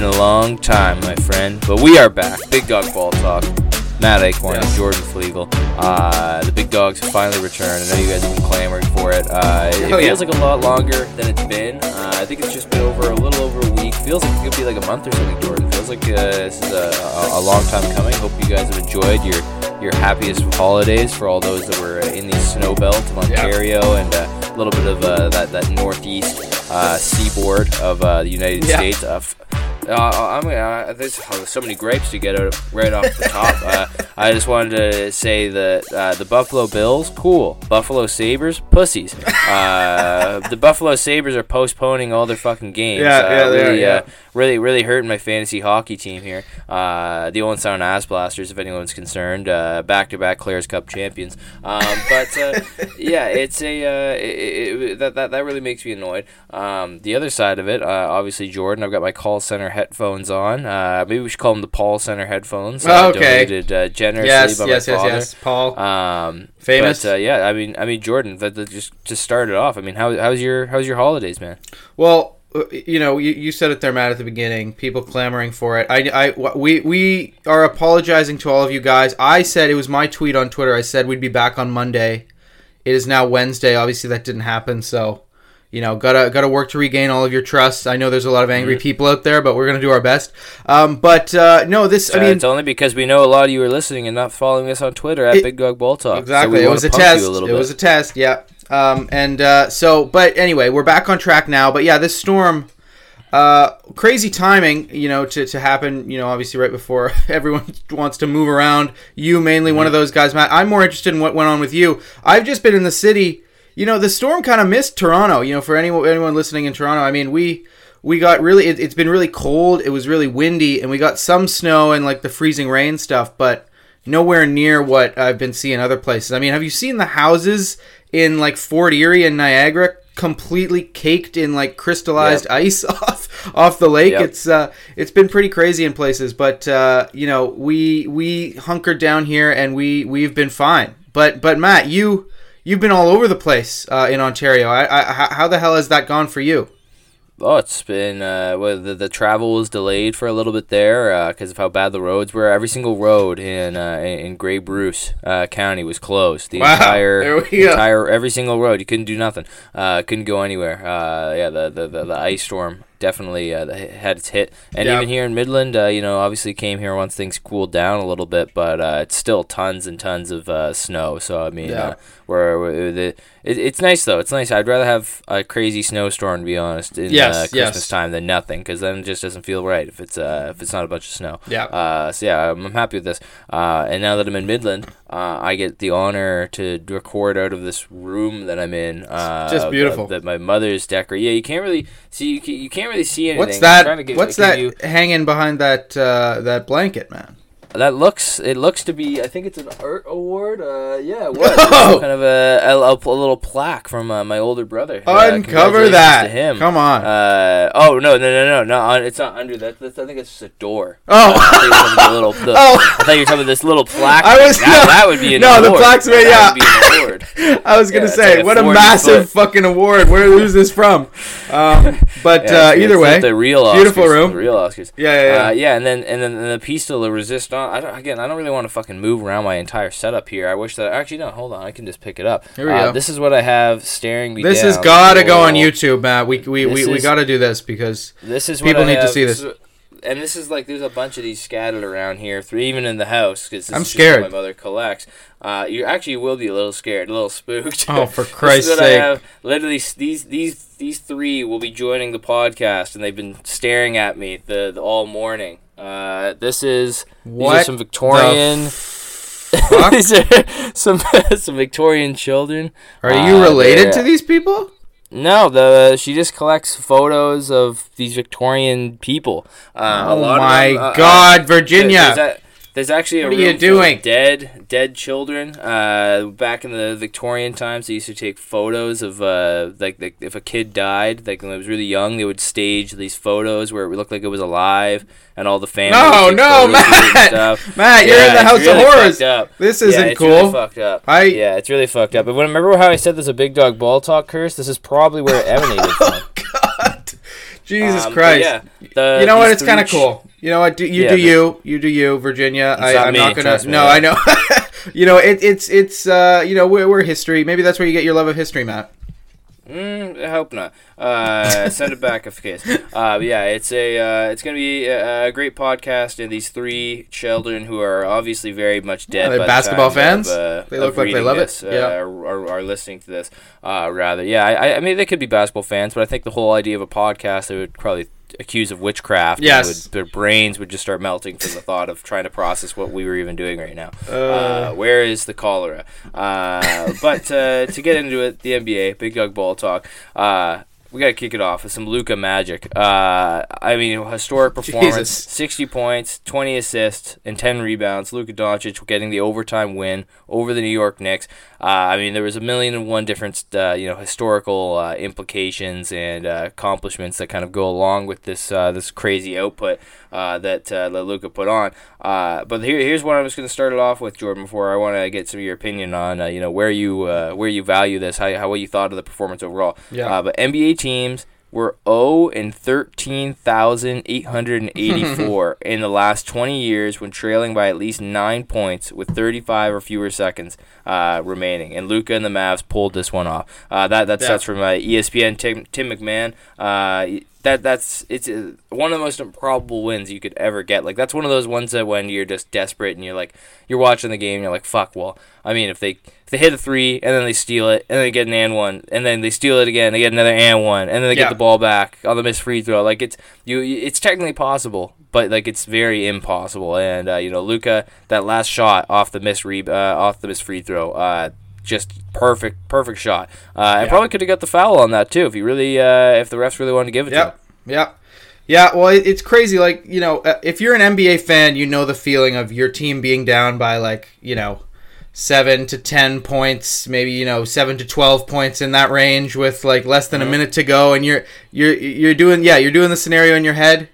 been a long time, my friend, but we are back. Big Dog Ball Talk. Matt Acorn and Jordan Flegel. Uh, the big dogs have finally returned. I know you guys have been clamoring for it. Uh, it Oh, yeah. feels like a lot longer than it's been. Uh, I think it's just been over a little over a week. Feels like it could be like a month or something, Jordan. Feels like uh, this is a, a, a long time coming. Hope you guys have enjoyed your your happiest holidays for all those that were uh, in the snow belt of Ontario and uh, a little bit of uh, that that northeast uh, seaboard of uh, the United Yeah. States. Uh, f- uh, I'm uh, there's oh, so many grapes to get out right off the top. Uh, I just wanted to say that uh, the Buffalo Bills, cool. Buffalo Sabres, pussies. Uh, the Buffalo Sabres are postponing all their fucking games. Yeah, uh, yeah, really, yeah. uh, really, really hurting my fantasy hockey team here. Uh, the Owen Sound Ass Blasters, if anyone's concerned, uh, back-to-back Clares Cup champions. Um, but uh, yeah, it's a uh, it, it, that, that that really makes me annoyed. Um, the other side of it, uh, obviously, Jordan. I've got my call center headphones on. Uh, maybe we should call them the Paul Center headphones. uh, Okay. Donated uh, generously Yes, by yes, my yes, father. yes. Paul. Um, Famous? But, uh, yeah, I mean, I mean, Jordan. That, that just just started off. I mean, how how's your how's your holidays, man? Well, uh, you know, you, you said it there, Matt, at the beginning. People clamoring for it. I, I, we, we are apologizing to all of you guys. I said it was my tweet on Twitter. I said we'd be back on Monday. It is now Wednesday. Obviously, that didn't happen. So, you know, gotta gotta work to regain all of your trust. I know there's a lot of angry people out there, but we're gonna do our best. Um, but uh, no, this. I Uh, mean, it's only because we know a lot of you are listening and not following us on Twitter at It- Big Dog Ball Talk. Exactly. we it was a test. A it bit. was a test. Yeah. Um, and uh, so, but anyway, we're back on track now. But yeah, this storm, uh, crazy timing. You know, to, to happen. You know, obviously right before everyone wants to move around. You mainly one of those guys, Matt. I'm more interested in what went on with you. I've just been in the city. You know, the storm kind of missed Toronto. You know, for anyone anyone listening in Toronto, I mean, we. We got really, it, it's been really cold. It was really windy, and we got some snow and like the freezing rain stuff, but nowhere near what I've been seeing other places. I mean, have you seen the houses in like Fort Erie and Niagara completely caked in like crystallized ice off off the lake? Yep. It's uh it's been pretty crazy in places, but uh you know, we we hunkered down here and we we've been fine. But but Matt, you you've been all over the place uh, in Ontario. I, I how- the hell has that gone for you? Oh, it's been uh, well, the the travel was delayed for a little bit there because of how bad the roads were. Every single road in uh, in Grey Bruce uh, County was closed. The Wow, entire there we go. entire every single road. You couldn't do nothing. Uh, couldn't go anywhere. Uh, yeah, the, the, the, the ice storm definitely uh, had its hit. And Yeah. even here in Midland, uh, you know, obviously came here once things cooled down a little bit, but uh, it's still tons and tons of uh, snow. So I mean, Yeah. We're the it, it's nice though. It's nice. I'd rather have a crazy snowstorm to be honest in Yes, uh, yes. Christmas time than nothing because then it just doesn't feel right if it's uh, if it's not a bunch of snow. Yeah. Uh, so yeah, I'm, I'm happy with this. Uh, and now that I'm in Midland, uh, I get the honor to record out of this room that I'm in. Uh, just beautiful. That my mother's decorated. Yeah, you can't really see. You, can, you can't really see anything. What's I'm trying to that? give- What's that you- hanging behind that uh, that blanket, man? That looks. It looks to be. I think it's an art award. Uh, yeah, it was. Oh! Some kind of a, a, a, little plaque from uh, my older brother. Uh, Uncover congratulations that. To him. Come on. Uh, oh no no no no no! It's not under that. That's, I think it's just a door. Oh. Uh, I thought you were talking about the little. The, Oh. I thought you were talking about this little plaque. I was- that, no. that would be an No, the plaque's made- yeah. would be an award. I was gonna Yeah, say, like a what a 40 massive foot- fucking award. Where who's this from? Um, but Yeah, uh, either way, the real Oscars, beautiful room. The real Oscars. Yeah, yeah, yeah. Uh, yeah, and then and then and the piece de la resistance. I don't, again, I don't really want to fucking move around my entire setup here. I wish that actually no. Hold on, I can just pick it up. Here we Uh, go. This is what I have staring me. this down. has got to go on. YouTube, Matt. We we, This we, we got to do this because This is People what I need to see this. is- and this is like there's a bunch of these scattered around here, three even in the house because I'm scared. what my mother collects. Uh, you actually will be a little scared, a little spooked. Oh, for Christ's sake. I have. Literally, these these these three will be joining the podcast, and they've been staring at me the, the all morning. Uh, this is these are some Victorian. fuck? these are some some Victorian children. are you Uh, related to these people? no, the she just collects photos of these Victorian people. Uh, a Oh my them, uh, uh, God, Virginia! There's, a, there's actually a What are you room full of doing? Dead, dead children. Uh, back in the Victorian times, they used to take photos of uh, like, like if a kid died, like when it was really young, they would stage these photos where it looked like it was alive, and all the family. No, no, photos of it Matt! Matt, you're in the House really of Horrors. up. This isn't yeah, it's cool. really fucked up. I Yeah, it's really fucked up. But when, remember how I said there's a big dog ball talk curse? This is probably where it emanated from. God, Jesus Um, Christ. Yeah, the, you know what? It's kind of cool. You know what? Do, you Yeah, do but- you. You do you, Virginia. I, not I'm me, not gonna. me, no, yeah. I know. you know, it, it's it's uh, you know we're, we're history. Maybe that's where you get your love of history, Matt. Mm, I hope not. Uh, send it back if case. Uh, yeah, it's a uh, it's gonna be a, a great podcast, and these three children who are obviously very much dead. Yeah, they're the basketball of, fans. uh, They look like they love it. this, Uh, Yeah. are, are, are listening to this. Uh, rather, yeah. I, I mean, they could be basketball fans, but I think the whole idea of a podcast they would probably accuse of witchcraft. Yes. would- their brains would just start melting from the thought of trying to process what we were even doing right now. Uh, Uh, where is the cholera? Uh, but uh, to get into it, the NBA, Big Dog Ball Talk. We got to kick it off with some Luka magic. Uh, I mean, historic performance: Jesus. sixty points, twenty assists, and ten rebounds. Luka Doncic getting the overtime win over the New York Knicks. Uh, I mean, there was a million and one different, uh, you know, historical uh, implications and uh, accomplishments that kind of go along with this uh, this crazy output uh, that uh, that Luka put on. Uh, but here, here's what I was going to start it off with, Jordan. Before I want to get some of your opinion on, uh, you know, where you uh, where you value this, how how what you thought of the performance overall. Yeah. Uh, but NBA teams were 0 and 13,884 in the last 20 years when trailing by at least 9 points with 35 or fewer seconds uh, remaining. And Luka and the Mavs pulled this one off. Uh, that that's, Yeah. that's from uh, ESPN Tim, Tim McMahon. Uh, that that's it's uh, one of the most improbable wins you could ever get. Like that's one of those ones that when you're just desperate and you're like you're watching the game, and you're like fuck. Well, I mean, if they if they hit a three and then they steal it and then they get an and one and then they steal it again, they get another and one and then they Yeah. get the ball back on the missed free throw. Like it's you, it's technically possible, but like it's very impossible. And uh, you know, Luka that last shot off the missed re- uh, off the missed free throw. Just perfect, perfect shot. Uh, and Yeah. probably could have got the foul on that too if he really, uh, if the refs really wanted to give it to him. Yep. Yep. Yeah, well, it, it's crazy. Like, you know, uh, if you're an NBA fan, you know the feeling of your team being down by, like, you know, seven to 10 points, maybe, you know, seven to 12 points in that range with, like, less than a minute to go. And you're, you're, you're doing, yeah, you're doing the scenario in your head.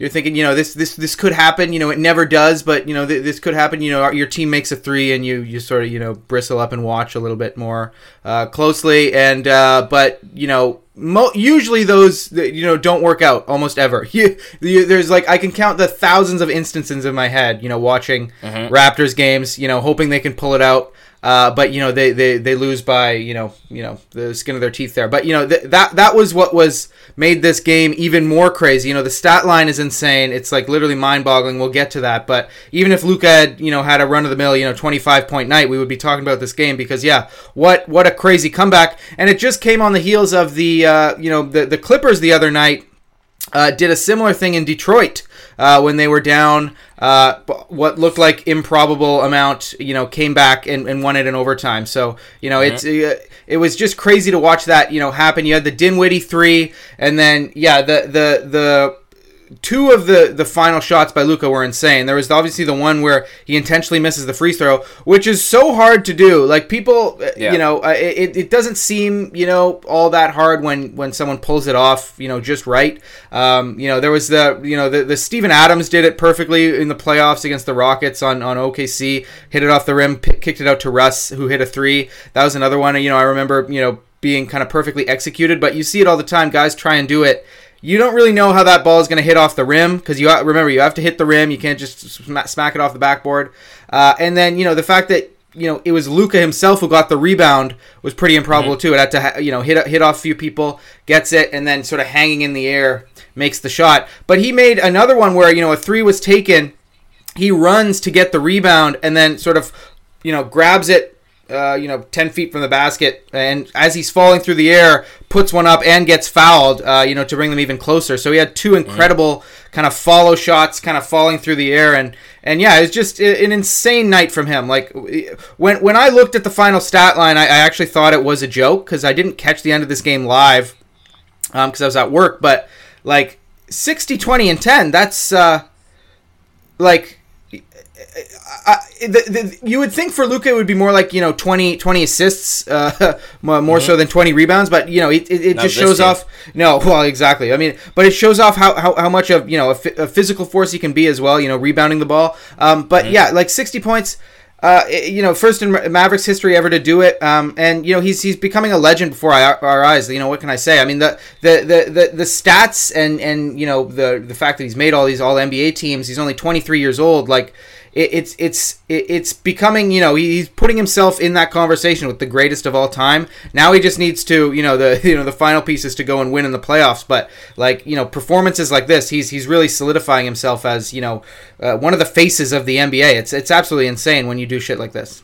You're thinking, you know, this, this, this could happen. You know, it never does, but, you know, th- this could happen. You know, your team makes a three and you, you sort of, you know, bristle up and watch a little bit more uh, closely. And, uh, but, you know, Mo- usually those you know don't work out almost ever. You, you, there's like I can count the thousands of instances in my head. You know, watching Raptors games. You know, hoping they can pull it out. Uh, but you know they, they, they lose by you know you know the skin of their teeth there. But you know th- that that was what was made this game even more crazy. You know the stat line is insane. It's like literally mind boggling. We'll get to that. But even if Luka had you know had a run of the mill you know 25 point night, we would be talking about this game because yeah, what what a crazy comeback. And it just came on the heels of the uh, you know the the Clippers the other night uh, did a similar thing in Detroit uh, when they were down. Uh, what looked like improbable amount, you know, came back and, and won it in overtime. So you know, it's uh, it was just crazy to watch that you know happen. You had the Dinwiddie three, and then yeah, the the the two of the the final shots by Luka were insane. There was obviously the one where he intentionally misses the free throw, which is so hard to do. Like people, uh, Yeah. you know, uh, it, it doesn't seem you know all that hard when when someone pulls it off, you know, just right. Um, you know, there was the you know the the Steven Adams did it perfectly in the playoffs against the Rockets on on OKC, hit it off the rim, p- kicked it out to Russ, who hit a three. That was another one. You know, I remember you know being kind of perfectly executed, but you see it all the time. Guys try and do it you don't really know how that ball is going to hit off the rim because you remember you have to hit the rim. You can't just smack it off the backboard. Uh, and then you know the fact that you know it was Luka himself who got the rebound was pretty improbable too. It had to ha- you know hit hit off a few people, gets it, and then sort of hanging in the air makes the shot. But he made another one where you know a three was taken. He runs to get the rebound and then sort of you know grabs it uh, you know, 10 feet from the basket. And as he's falling through the air, puts one up and gets fouled, uh, you know, to bring them even closer. So he had two incredible kind of follow shots, kind of falling through the air. And, and yeah, it's just an insane night from him. Like, when, when I looked at the final stat line, I, I actually thought it was a joke because I didn't catch the end of this game live because I was at work. But, like, 60, 20, and 10, that's, uh, like, I, the, the, you would think for Luka it would be more like you know 20, 20 assists, uh, more, more so than twenty rebounds. But you know it, it, it just shows off. No, well, exactly. I mean, but it shows off how, how, how much of you know a, physical force he can be as well. You know, rebounding the ball. Um, but yeah, like sixty points. uh, you know, first in Mavericks history ever to do it, um, and you know he's he's becoming a legend before our, our, eyes. You know what can I say? I mean the the, the, the, the stats and and you know the the fact that he's made all these All NBA teams. He's only 23 years old. Like it, it's it's it's becoming you know he's putting himself in that conversation with the greatest of all time. Now he just needs to you know the you know the final pieces to go and win in the playoffs. But like you know performances like this, he's he's really solidifying himself as you know uh, one of the faces of the NBA. It's it's absolutely insane when you do shit like this.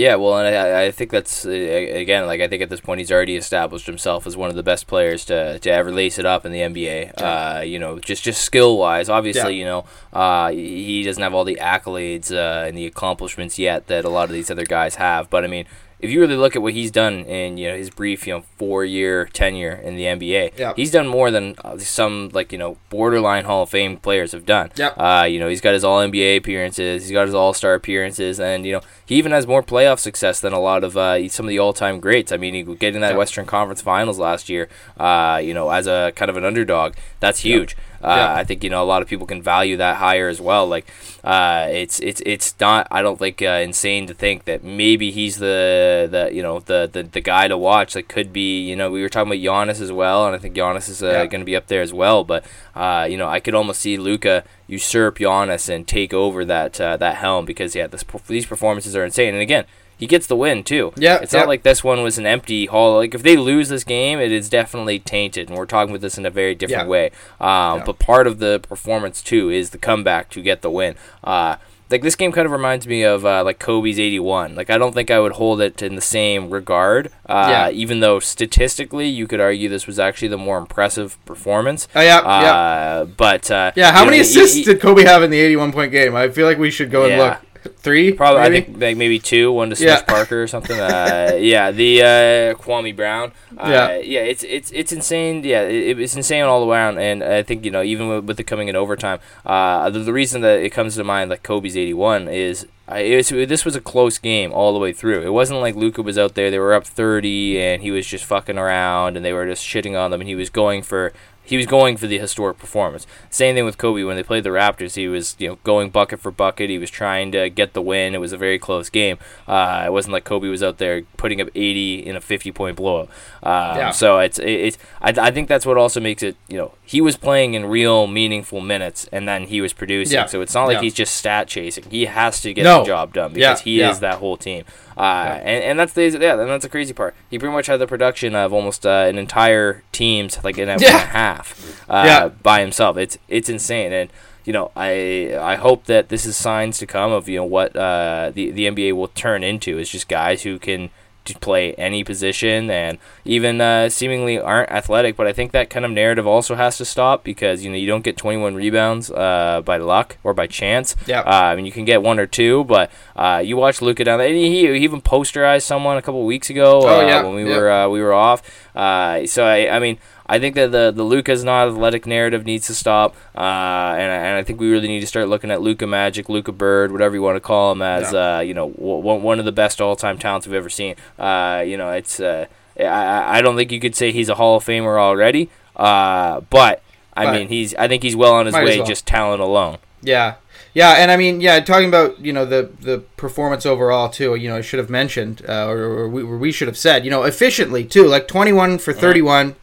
Yeah, well, and I, I think that's uh, again like I think at this point he's already established himself as one of the best players to, to ever lace it up in the NBA. Yeah. Uh, you know, just just skill wise, obviously, yeah. you know, uh, he doesn't have all the accolades uh, and the accomplishments yet that a lot of these other guys have. But I mean, if you really look at what he's done in you know his brief you know four year tenure in the NBA, yeah. he's done more than uh, some like you know borderline Hall of Fame players have done. Yep. Uh, you know he's got his All NBA appearances, he's got his All Star appearances, and you know he even has more playoff success than a lot of uh, some of the all time greats. I mean, he getting that yep. Western Conference Finals last year, uh, you know, as a kind of an underdog, that's huge. Yep. Uh, yeah. I think you know a lot of people can value that higher as well. Like uh, it's it's it's not I don't think uh, insane to think that maybe he's the the you know the, the the guy to watch. That could be you know we were talking about Giannis as well, and I think Giannis is uh, yeah. going to be up there as well. But uh, you know I could almost see Luka usurp Giannis and take over that uh, that helm because yeah this, these performances are insane. And again he gets the win too. Yeah, it's not like this one was an empty hall. Like if they lose this game, it is definitely tainted, and we're talking about this in a very different yeah. way. Um, yeah. But part of the performance too is the comeback to get the win. Uh, like this game kind of reminds me of uh, like Kobe's 81. Like I don't think I would hold it in the same regard. Uh, yeah. Even though statistically you could argue this was actually the more impressive performance. Oh yeah. Uh, yeah. But uh, yeah, how many know, assists he, he, did Kobe have in the 81 point game? I feel like we should go and look. Three, probably. Maybe? I think like maybe two. One to Smith yeah. Parker or something. Uh, yeah, the uh, Kwame Brown. Uh, yeah, yeah. It's it's it's insane. Yeah, it, it's insane all the way around. And I think you know even with, with it coming in overtime, uh, the, the reason that it comes to mind like Kobe's eighty one is was, this was a close game all the way through. It wasn't like Luka was out there; they were up thirty, and he was just fucking around, and they were just shitting on them, and he was going for he was going for the historic performance. Same thing with Kobe when they played the Raptors. He was you know going bucket for bucket. He was trying to get the win. It was a very close game. Uh, it wasn't like Kobe was out there putting up 80 in a 50 point blowout. Um, yeah. So it's it's I, I think that's what also makes it you know he was playing in real meaningful minutes and then he was producing. Yeah. So it's not like yeah. he's just stat chasing. He has to get no. the job done because yeah. he is that whole team. Uh, and, and that's the yeah, and that's the crazy part. He pretty much had the production of almost uh, an entire team's like an a, yeah. and a half uh, yeah. by himself. It's it's insane, and you know I I hope that this is signs to come of you know what uh, the the NBA will turn into is just guys who can to play any position and even uh, seemingly aren't athletic. But I think that kind of narrative also has to stop because you know you don't get 21 rebounds uh, by luck or by chance. Yeah. Uh, I mean you can get one or two, but uh, you watch Luka down there. He, he even posterized someone a couple weeks ago oh, yeah. Uh, when we were uh, we were off. so I I mean I think that the the Luka's not athletic narrative needs to stop, uh, and and I think we really need to start looking at Luka Magic, Luka Bird, whatever you want to call him, as yeah. uh, you know w- one of the best all time talents we've ever seen. Uh, you know, it's uh, I I don't think you could say he's a Hall of Famer already, uh, but I but mean he's I think he's well on his way, well. just talent alone. Yeah. Yeah, and I mean, yeah, talking about you know the the performance overall too. You know, I should have mentioned, uh, or, or, we, or, we, should have said, you know, efficiently too, like twenty one for thirty one,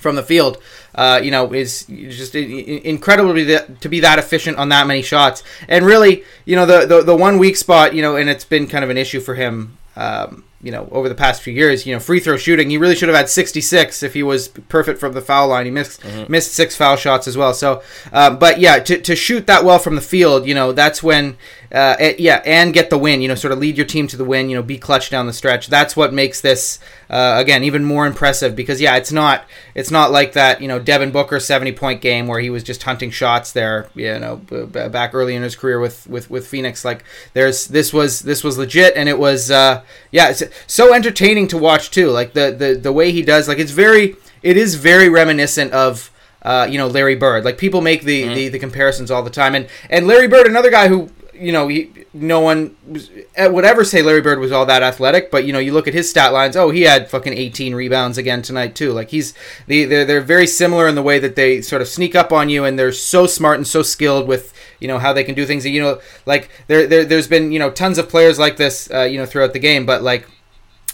from the field, uh, you know, is just incredible to be, that, to be that efficient on that many shots. And really, you know, the, the, the one weak spot, you know, and it's been kind of an issue for him um, you know, over the past few years, you know, free throw shooting, he really should have had 66 if he was perfect from the foul line. He missed mm-hmm. missed six foul shots as well. So, uh, but yeah, to, to shoot that well from the field, you know, that's when, uh, it, yeah, and get the win. You know, sort of lead your team to the win. You know, be clutch down the stretch. That's what makes this uh, again even more impressive because yeah, it's not it's not like that. You know, Devin Booker 70 point game where he was just hunting shots there. You know, back early in his career with with with Phoenix. Like there's this was this was legit and it was uh, yeah. It's, so entertaining to watch too. Like the the the way he does, like it's very it is very reminiscent of. Uh, you know Larry Bird. Like people make the, mm-hmm. the, the comparisons all the time, and and Larry Bird, another guy who you know, he, no one was, would ever say Larry Bird was all that athletic, but you know, you look at his stat lines. Oh, he had fucking 18 rebounds again tonight too. Like he's the they're, they're very similar in the way that they sort of sneak up on you, and they're so smart and so skilled with you know how they can do things. You know, like there, there there's been you know tons of players like this uh, you know throughout the game, but like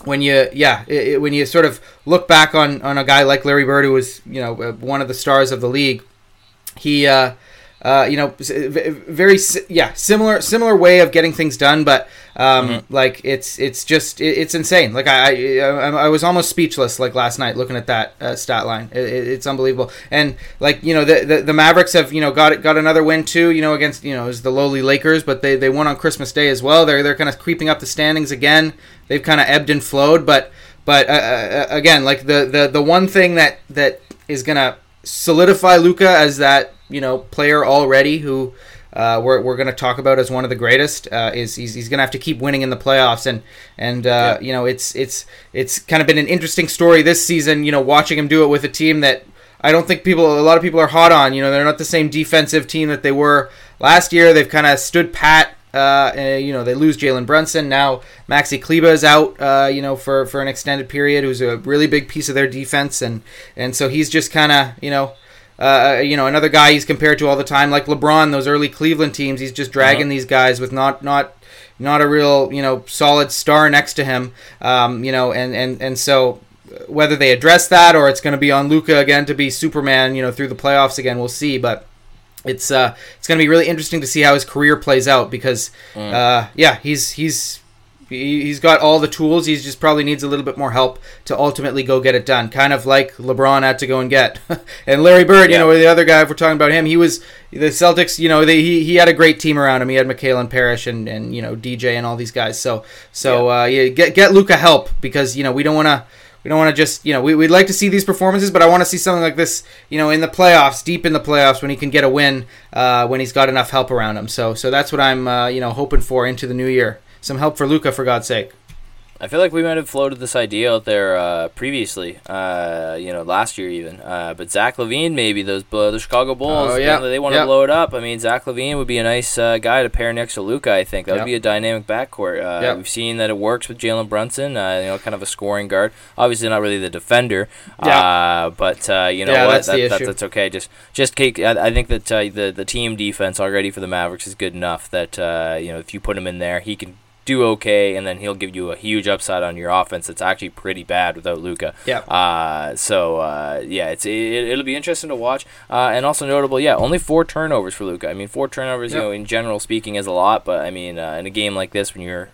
when you yeah it, it, when you sort of look back on on a guy like Larry Bird who was you know uh, one of the stars of the league he uh, uh, you know very yeah similar similar way of getting things done but um, mm-hmm. like it's it's just it's insane like I, I I was almost speechless like last night looking at that uh, stat line it, it's unbelievable and like you know the, the, the Mavericks have you know got got another win too you know against you know was the lowly Lakers but they, they won on Christmas Day as well they're they're kind of creeping up the standings again they've kind of ebbed and flowed. But but uh, uh, again, like the, the the one thing that that is gonna solidify Luka as that you know player already who. Uh, we're, we're going to talk about as one of the greatest uh, is he's, he's going to have to keep winning in the playoffs and and uh, yeah. you know it's it's it's kind of been an interesting story this season you know watching him do it with a team that I don't think people a lot of people are hot on you know they're not the same defensive team that they were last year they've kind of stood pat uh, you know, they lose Jalen Brunson. Now Maxi Kleber is out, uh, you know, for, for an extended period, who's a really big piece of their defense. And, and so he's just kind of, you know, uh, you know, another guy he's compared to all the time, like LeBron, those early Cleveland teams. He's just dragging uh-huh. these guys with not, not, not a real, you know, solid star next to him. Um, you know, and, and, and so whether they address that or it's going to be on Luka again to be Superman, you know, through the playoffs again, we'll see. But, it's uh, it's going to be really interesting to see how his career plays out because mm. uh, yeah, he's he's he's got all the tools. He just probably needs a little bit more help to ultimately go get it done. Kind of like LeBron had to go and get. and Larry Bird, yeah. you know, the other guy, if we're talking about him, he was the Celtics. You know, they, he he had a great team around him. He had Mikal Parish and and you know DJ and all these guys. So so yeah, uh, yeah get get Luka help because you know we don't want to we don't want to just, you know, we, we'd like to see these performances, but I want to see something like this, you know, in the playoffs, deep in the playoffs, when he can get a win, uh, when he's got enough help around him. So, so that's what I'm, uh, you know, hoping for into the new year. Some help for Luka, for God's sake. I feel like we might have floated this idea out there uh, previously, uh, you know, last year even. Uh, but Zach LaVine, maybe those the Chicago Bulls, oh, yeah. they, they want to blow it up. I mean, Zach LaVine would be a nice uh, guy to pair next to Luka. I think that would be a dynamic backcourt. Uh, We've seen that it works with Jalen Brunson, uh, you know, kind of a scoring guard. Obviously, not really the defender, yeah. but you know what? That's, that, that, that's okay. Just just cake. I, I think that the the team defense already for the Mavericks is good enough that you know if you put him in there, he can do okay, and then he'll give you a huge upside on your offense. That's actually pretty bad without Luka. Yeah. Uh, so uh, yeah, it's it, will be interesting to watch, uh, and also notable. Yeah, only four turnovers for Luka. I mean, four turnovers, yep. you know, in general speaking, is a lot, but I mean, uh, in a game like this, when you're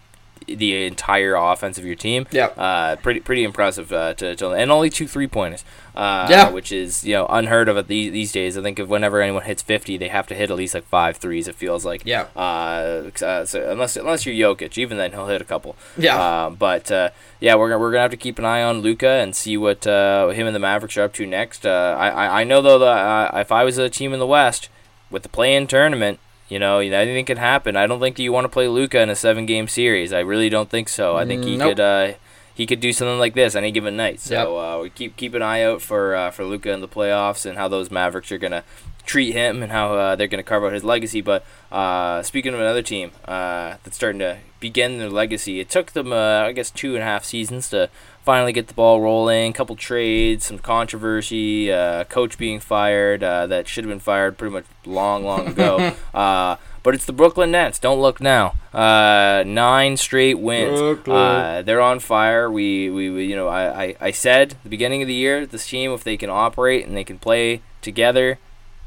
the entire offense of your team. Yeah. Uh, pretty pretty impressive uh, to, to, and only two three pointers. Uh, yeah. Which is you know unheard of these these days. I think if whenever anyone hits fifty, they have to hit at least like five threes. It feels like. Yeah. Uh, uh so unless unless you're Jokic, even then he'll hit a couple. Yeah. Uh, but uh, yeah, we're gonna we're gonna have to keep an eye on Luka and see what uh, him and the Mavericks are up to next. Uh, I, I I know though that uh, if I was a team in the West with the play-in tournament you know, anything can happen. I don't think you want to play Luka in a seven-game series. I really don't think so. I think he nope. could uh, he could do something like this any given night. So yep. uh, we keep keep an eye out for uh, for Luka in the playoffs and how those Mavericks are gonna treat him and how uh, they're gonna carve out his legacy. But uh, speaking of another team uh, that's starting to begin their legacy, it took them I guess two and a half seasons to finally get the ball rolling. A couple trades, some controversy, uh, coach being fired uh, that should have been fired pretty much long, long ago. uh, but it's the Brooklyn Nets. Don't look now. Uh, nine straight wins. Uh, they're on fire. We, we, we, you know, I, I, I said at the beginning of the year, this team, if they can operate and they can play together,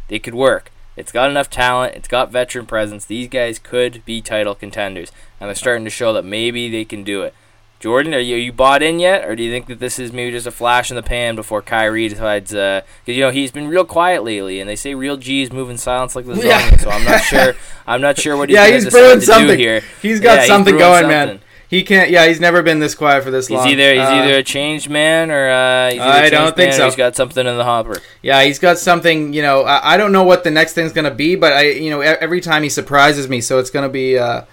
they could work. It's got enough talent. It's got veteran presence. These guys could be title contenders, and they're starting to show that maybe they can do it. Jordan, are you, are you bought in yet, or do you think that this is maybe just a flash in the pan before Kyrie decides? Because uh, you know he's been real quiet lately, and they say real G's move in silence like the yeah. so I'm not sure. I'm not sure what he's yeah he's brewing something here. He's got yeah, something he's going, something. man. He can't. Yeah, he's never been this quiet for this he's long. Either he's uh, either a changed man or uh, I don't think so. He's got something in the hopper. Yeah, he's got something. You know, I, I, don't know what the next thing's gonna be, but I, you know, every time he surprises me, so it's gonna be. Uh,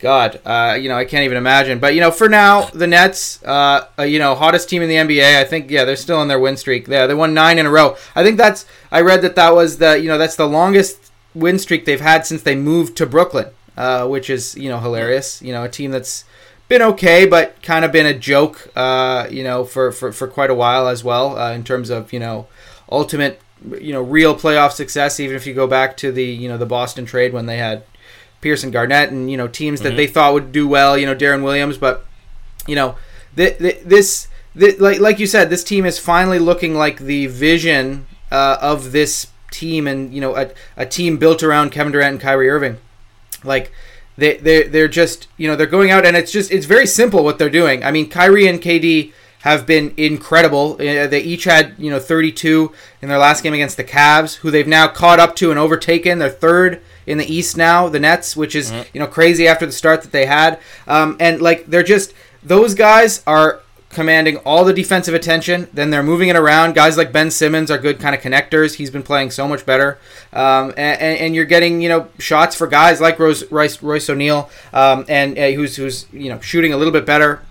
God, uh, you know, I can't even imagine. But you know, for now, the Nets, uh, uh, you know, hottest team in the NBA. I think, yeah, they're still on their win streak. Yeah, they won nine in a row. I think that's. I read that that was the, you know, that's the longest win streak they've had since they moved to Brooklyn. uh, which is you know hilarious. You know, a team that's been okay, but kind of been a joke. Uh, you know, for, for for quite a while as well uh, in terms of you know ultimate you know real playoff success. Even if you go back to the you know the Boston trade when they had Pearson Garnett and you know teams that Mm-hmm. they thought would do well. You know, Deron Williams, but you know th- th- this. th- like like you said, this team is finally looking like the vision uh, of this team, and you know a, a team built around Kevin Durant and Kyrie Irving. Like they they they're just you know they're going out and it's just it's very simple what they're doing. I mean, Kyrie and KD have been incredible. Uh, they each had you know 32 in their last game against the Cavs, who they've now caught up to and overtaken. They're third in the East now, the Nets, which is you know crazy after the start that they had. Um, and like they're just those guys are commanding all the defensive attention. Then they're moving it around. Guys like Ben Simmons are good kind of connectors. He's been playing so much better. Um, and, and you're getting you know shots for guys like Rose, Royce, Royce O'Neale, um, and uh, who's who's you know shooting a little bit better.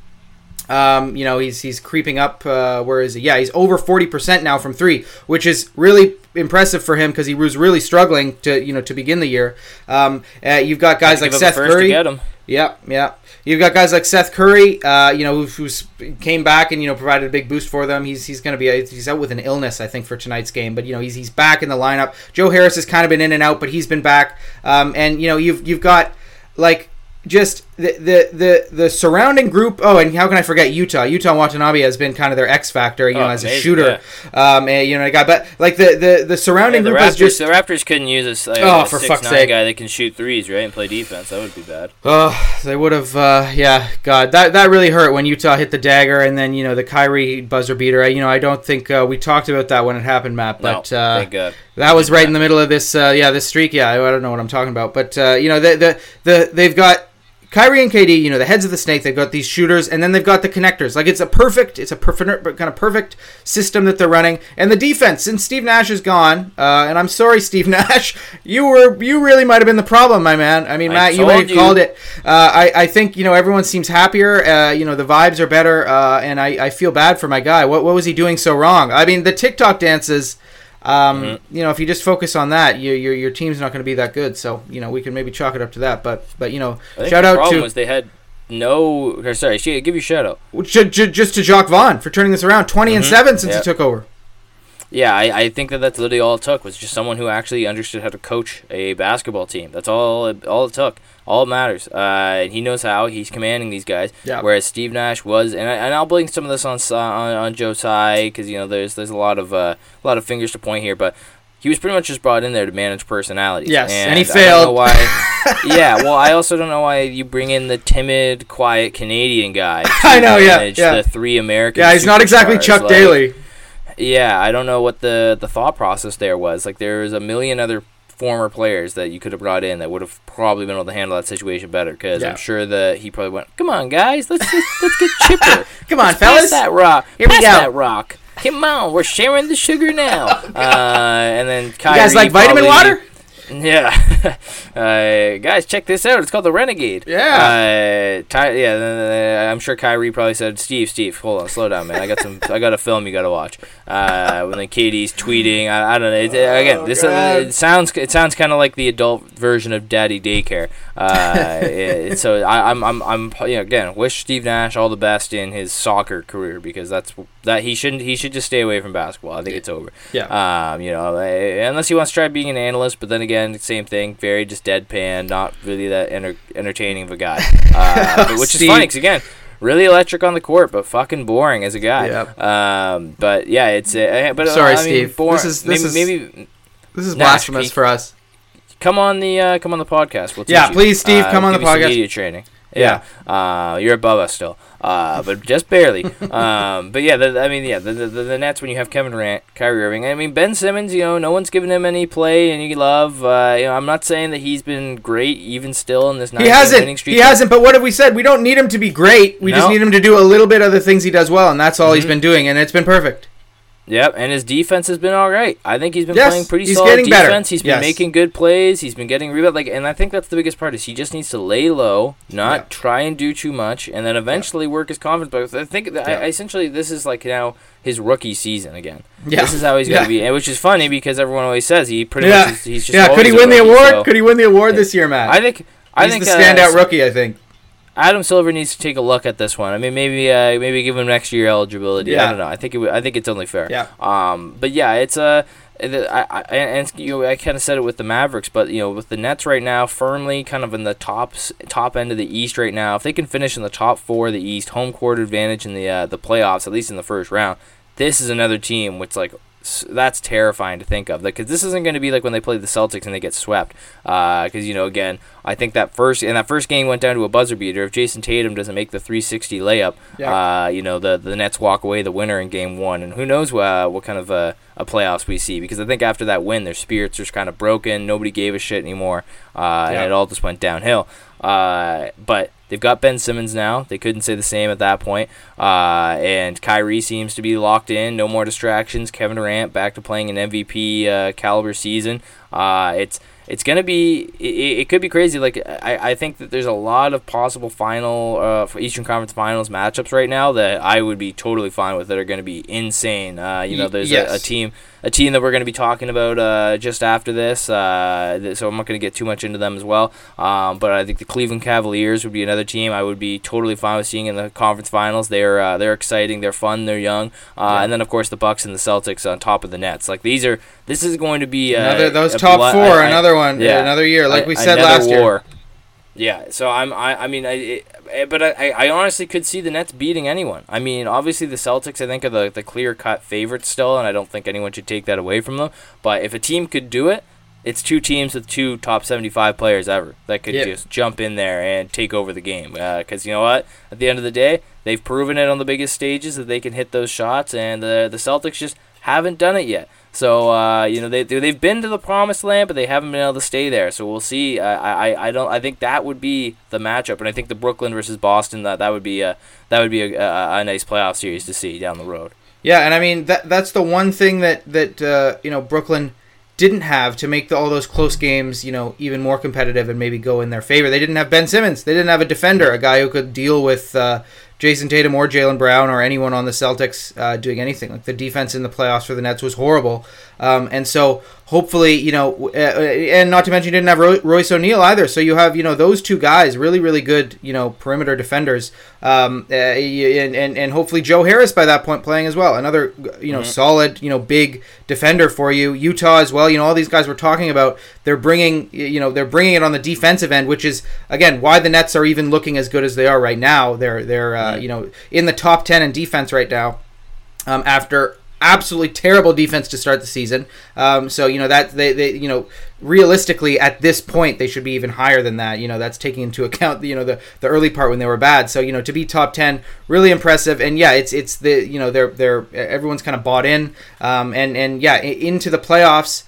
Um, you know, he's he's creeping up. Uh, where is he? Yeah, he's over forty percent now from three, which is really impressive for him because he was really struggling to you know to begin the year. Um, uh, you've got guys like Give up a Seth Curry. get him. Yeah, yeah. You've got guys like Seth Curry, uh, you know, who's, who's came back and you know provided a big boost for them. He's he's going to be he's out with an illness, I think, for tonight's game. But you know, he's he's back in the lineup. Joe Harris has kind of been in and out, but he's been back. Um, and you know, you've you've got like just the, the the the surrounding group. Oh, and how can I forget Yuta? Yuta Watanabe has been kind of their X factor, you know, Oh, as a amazing, shooter. Um, and, you know, a guy, but like the the the surrounding the group Raptors, is just the Raptors couldn't use a, like, Oh, a for six fuck's nine sake. guy that can shoot threes, right, and play defense. That would be bad. Oh, they would have. Uh, yeah, God, that that really hurt when Yuta hit the dagger, and then you know the Kyrie buzzer beater. I, you know, I don't think uh, we talked about that when it happened, Matt. But no, uh, thank God. that was right in the middle of this. Uh, yeah, this streak. Yeah, I, I don't know what I'm talking about, but uh, you know, the, the the they've got Kyrie and KD. You know, the heads of the snake. They've got these shooters, and then they've got the connectors. Like it's a perfect, it's a perfect kind of perfect system that they're running. And the defense, since Steve Nash is gone, uh, and I'm sorry, Steve Nash, you were you really might have been the problem, my man. I mean, I Matt, you might have you. called it. Uh, I, I think you know everyone seems happier. Uh, you know the vibes are better, uh, and I, I feel bad for my guy. What what was he doing so wrong? I mean the TikTok dances. Um, Mm-hmm. You know, if you just focus on that, your your, your team's not going to be that good. So you know we can maybe chalk it up to that. But but you know, shout the out problem to was they had no. Or sorry, sh- give you a shout out. ju- ju- just to Jacque Vaughn for turning this around. 20 and Mhm. seven since Yeah. he took over. Yeah, I, I think that that's literally all it took was just someone who actually understood how to coach a basketball team. That's all it, all it took. All it matters. Uh, he knows how. He's commanding these guys. Yeah. Whereas Steve Nash was, and, I, and I'll blame some of this on on, on Joe Tsai because you know there's there's a lot of uh, a lot of fingers to point here, but he was pretty much just brought in there to manage personalities. Yes, and he I don't failed. know why. yeah, well, I also don't know why you bring in the timid, quiet Canadian guy. to I know, yeah, manage yeah. The three American. Yeah, he's not exactly. Chuck Like, Daly. yeah, I don't know what the the thought process there was. Like there's a million other former players that you could have brought in that would have probably been able to handle that situation better. Because Yeah. I'm sure that he probably went, "Come on, guys, let's let's, let's get chipper. Come on, Let's fellas. pass that rock. Here we pass go." that rock. Come on, we're sharing the sugar now." uh, and then You guys like vitamin probably- water? Yeah, uh, guys, check this out. It's called the Renegade. Yeah. uh, Ty- yeah. uh, I'm sure Kyrie probably said, "Steve, Steve, hold on, slow down, man. I got some. I got a film you got to watch." Uh, when then KD's tweeting, I, I don't know. It, again, this uh, it sounds it sounds kind of like the adult version of Daddy Daycare. Uh, it- so I, I'm I'm I'm you know, again wish Steve Nash all the best in his soccer career because that's that he shouldn't he should just stay away from basketball. I think it's over. Yeah. Um, you know, uh, unless he wants to try being an analyst, but then again, same thing. Very just deadpan, not really that enter- entertaining of a guy. Uh, but- which is funny because again, really electric on the court, but fucking boring as a guy. Yep. Um, but yeah, it's uh, but uh, Sorry, I mean, Steve. boring- This is- this maybe, is- maybe This is blasphemous he- for us. come on the uh, come on the podcast. We'll Yeah, you. please, Steve, Uh, come on the podcast. Media training. Yeah, Uh, you're above us still, uh, but just barely. um, but yeah, the, I mean, yeah, the, the the Nets when you have Kevin Durant, Kyrie Irving. I mean, Ben Simmons. You know, no one's given him any play, any love. Uh, you know, I'm not saying that he's been great, even still in this. He hasn't. Winning streak. He hasn't. But what have we said? We don't need him to be great. We just need him to do a little bit of the things he does well, and that's all he's Mhm. been doing, and it's been perfect. Yep, and his defense has been all right. I think he's been Yes, playing pretty he's solid getting better. defense. He's been Yes. making good plays. He's been getting rebound. Like, and I think that's the biggest part is he just needs to lay low, not Yeah. try and do too much, and then eventually work his confidence. But I think Yeah. I, essentially this is like now his rookie season again. Yeah. This is how he's going to be, and which is funny because everyone always says he pretty Yeah. much is, he's just Yeah. Could he win the award? so- Could he win the award Yeah. this year, Matt? I think I He's think the uh, standout rookie. I think. Adam Silver needs to take a look at this one. I mean, maybe uh, maybe give him next year eligibility. I don't know. I think it, w- I think it's only fair. Yeah. Um. But yeah, it's a. I, I, and you know, I kind of said it with the Mavericks, but you know, with the Nets right now, firmly kind of in the top top end of the East right now. If they can finish in the top four of the East, home court advantage in the uh, the playoffs, at least in the first round, this is another team which like that's terrifying to think of because this isn't going to be like when they play the Celtics and they get swept. Because you know, again, I think that first and that first game went down to a buzzer beater. If Jayson Tatum doesn't make the 360 layup, Yeah. uh, you know the the Nets walk away the winner in game one, and who knows uh, what kind of a, a playoffs we see because I think after that win, their spirits are just kind of broken. Nobody gave a shit anymore, uh, Yeah. and it all just went downhill. Uh, but they've got Ben Simmons now. They couldn't say the same at that point. Uh, and Kyrie seems to be locked in. No more distractions. Kevin Durant back to playing an MVP uh, caliber season. Uh, it's it's gonna be it, it could be crazy. Like I, I think that there's a lot of possible final uh, Eastern Conference Finals matchups right now that I would be totally fine with that are gonna be insane. Uh, you know, there's yes. a, a team a team that we're going to be talking about uh, just after this. Uh, th- so I'm not going to get too much into them as well. Um, but I think the Cleveland Cavaliers would be another team I would be totally fine with seeing in the conference finals. They're uh, they're exciting, they're fun, they're young, uh, Yeah. and then of course the Bucks and the Celtics on top of the Nets. Like these are this is going to be Another those top four. I- I- another one. yeah. Another year, like we said last year. Yeah, so I'm I, I mean I it, Eh, but I, I honestly could see the Nets beating anyone. I mean, obviously the Celtics I think are the, the clear cut favorites still, and I don't think anyone should take that away from them. But if a team could do it, it's two teams with two top seventy five players ever that could just jump in there and take over the game. Uh, because you know what, at the end of the day, they've proven it on the biggest stages that they can hit those shots, and the the Celtics just haven't done it yet. So uh, you know they they- they've been to the promised land, but they haven't been able to stay there. So we'll see. I, I, I don't. I think that would be the matchup, and I think the Brooklyn versus Boston that that would be a that would be a, a, a nice playoff series to see down the road. Yeah, and I mean that that's the one thing that that uh, you know Brooklyn didn't have to make the, all those close games you know even more competitive and maybe go in their favor. They didn't have Ben Simmons. They didn't have a defender, a guy who could deal with uh, Jayson Tatum or Jaylen Brown or anyone on the Celtics uh, doing anything. Like the defense in the playoffs for the Nets was horrible, um, and so hopefully you know, uh, and not to mention you didn't have Roy- Royce O'Neale either. So you have you know those two guys, really really good you know perimeter defenders, um, uh, and, and and hopefully Joe Harris by that point playing as well, another you know solid you know big defender for you. Yuta as well. You know all these guys we're talking about, they're bringing you know they're bringing it on the defensive end, which is again why the Nets are even looking as good as they are right now. They're they're uh, you know in the top ten in defense right now um, after absolutely terrible defense to start the season. Um, so you know that they, they you know realistically at this point they should be even higher than that. You know that's taking into account you know the the early part when they were bad. So you know to be top ten, really impressive. And yeah, it's it's the you know they're they're everyone's kind of bought in. Um, and and yeah into the playoffs.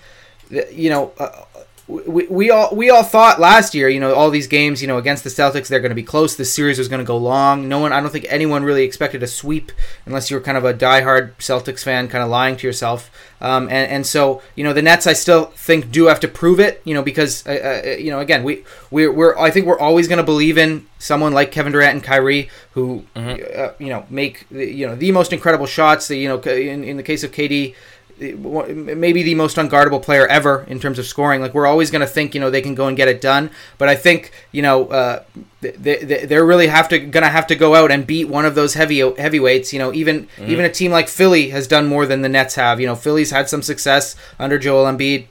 You know. Uh, we, we all we all thought last year, you know, all these games, you know, against the Celtics, they're going to be close. This series was going to go long. No one, I don't think anyone really expected a sweep, unless you were kind of a diehard Celtics fan, kind of lying to yourself. Um, and and so you know, the Nets, I still think do have to prove it, you know, because uh, uh, you know, again, we we're, we're I think we're always going to believe in someone like Kevin Durant and Kyrie, who uh, you know make the- you know the most incredible shots. The you know in, in the case of KD maybe the most unguardable player ever in terms of scoring. Like we're always going to think, you know, they can go and get it done. But I think, you know, uh, they, they they're really have to going to have to go out and beat one of those heavy heavyweights. You know, even even a team like Philly has done more than the Nets have. You know, Philly's had some success under Joel Embiid.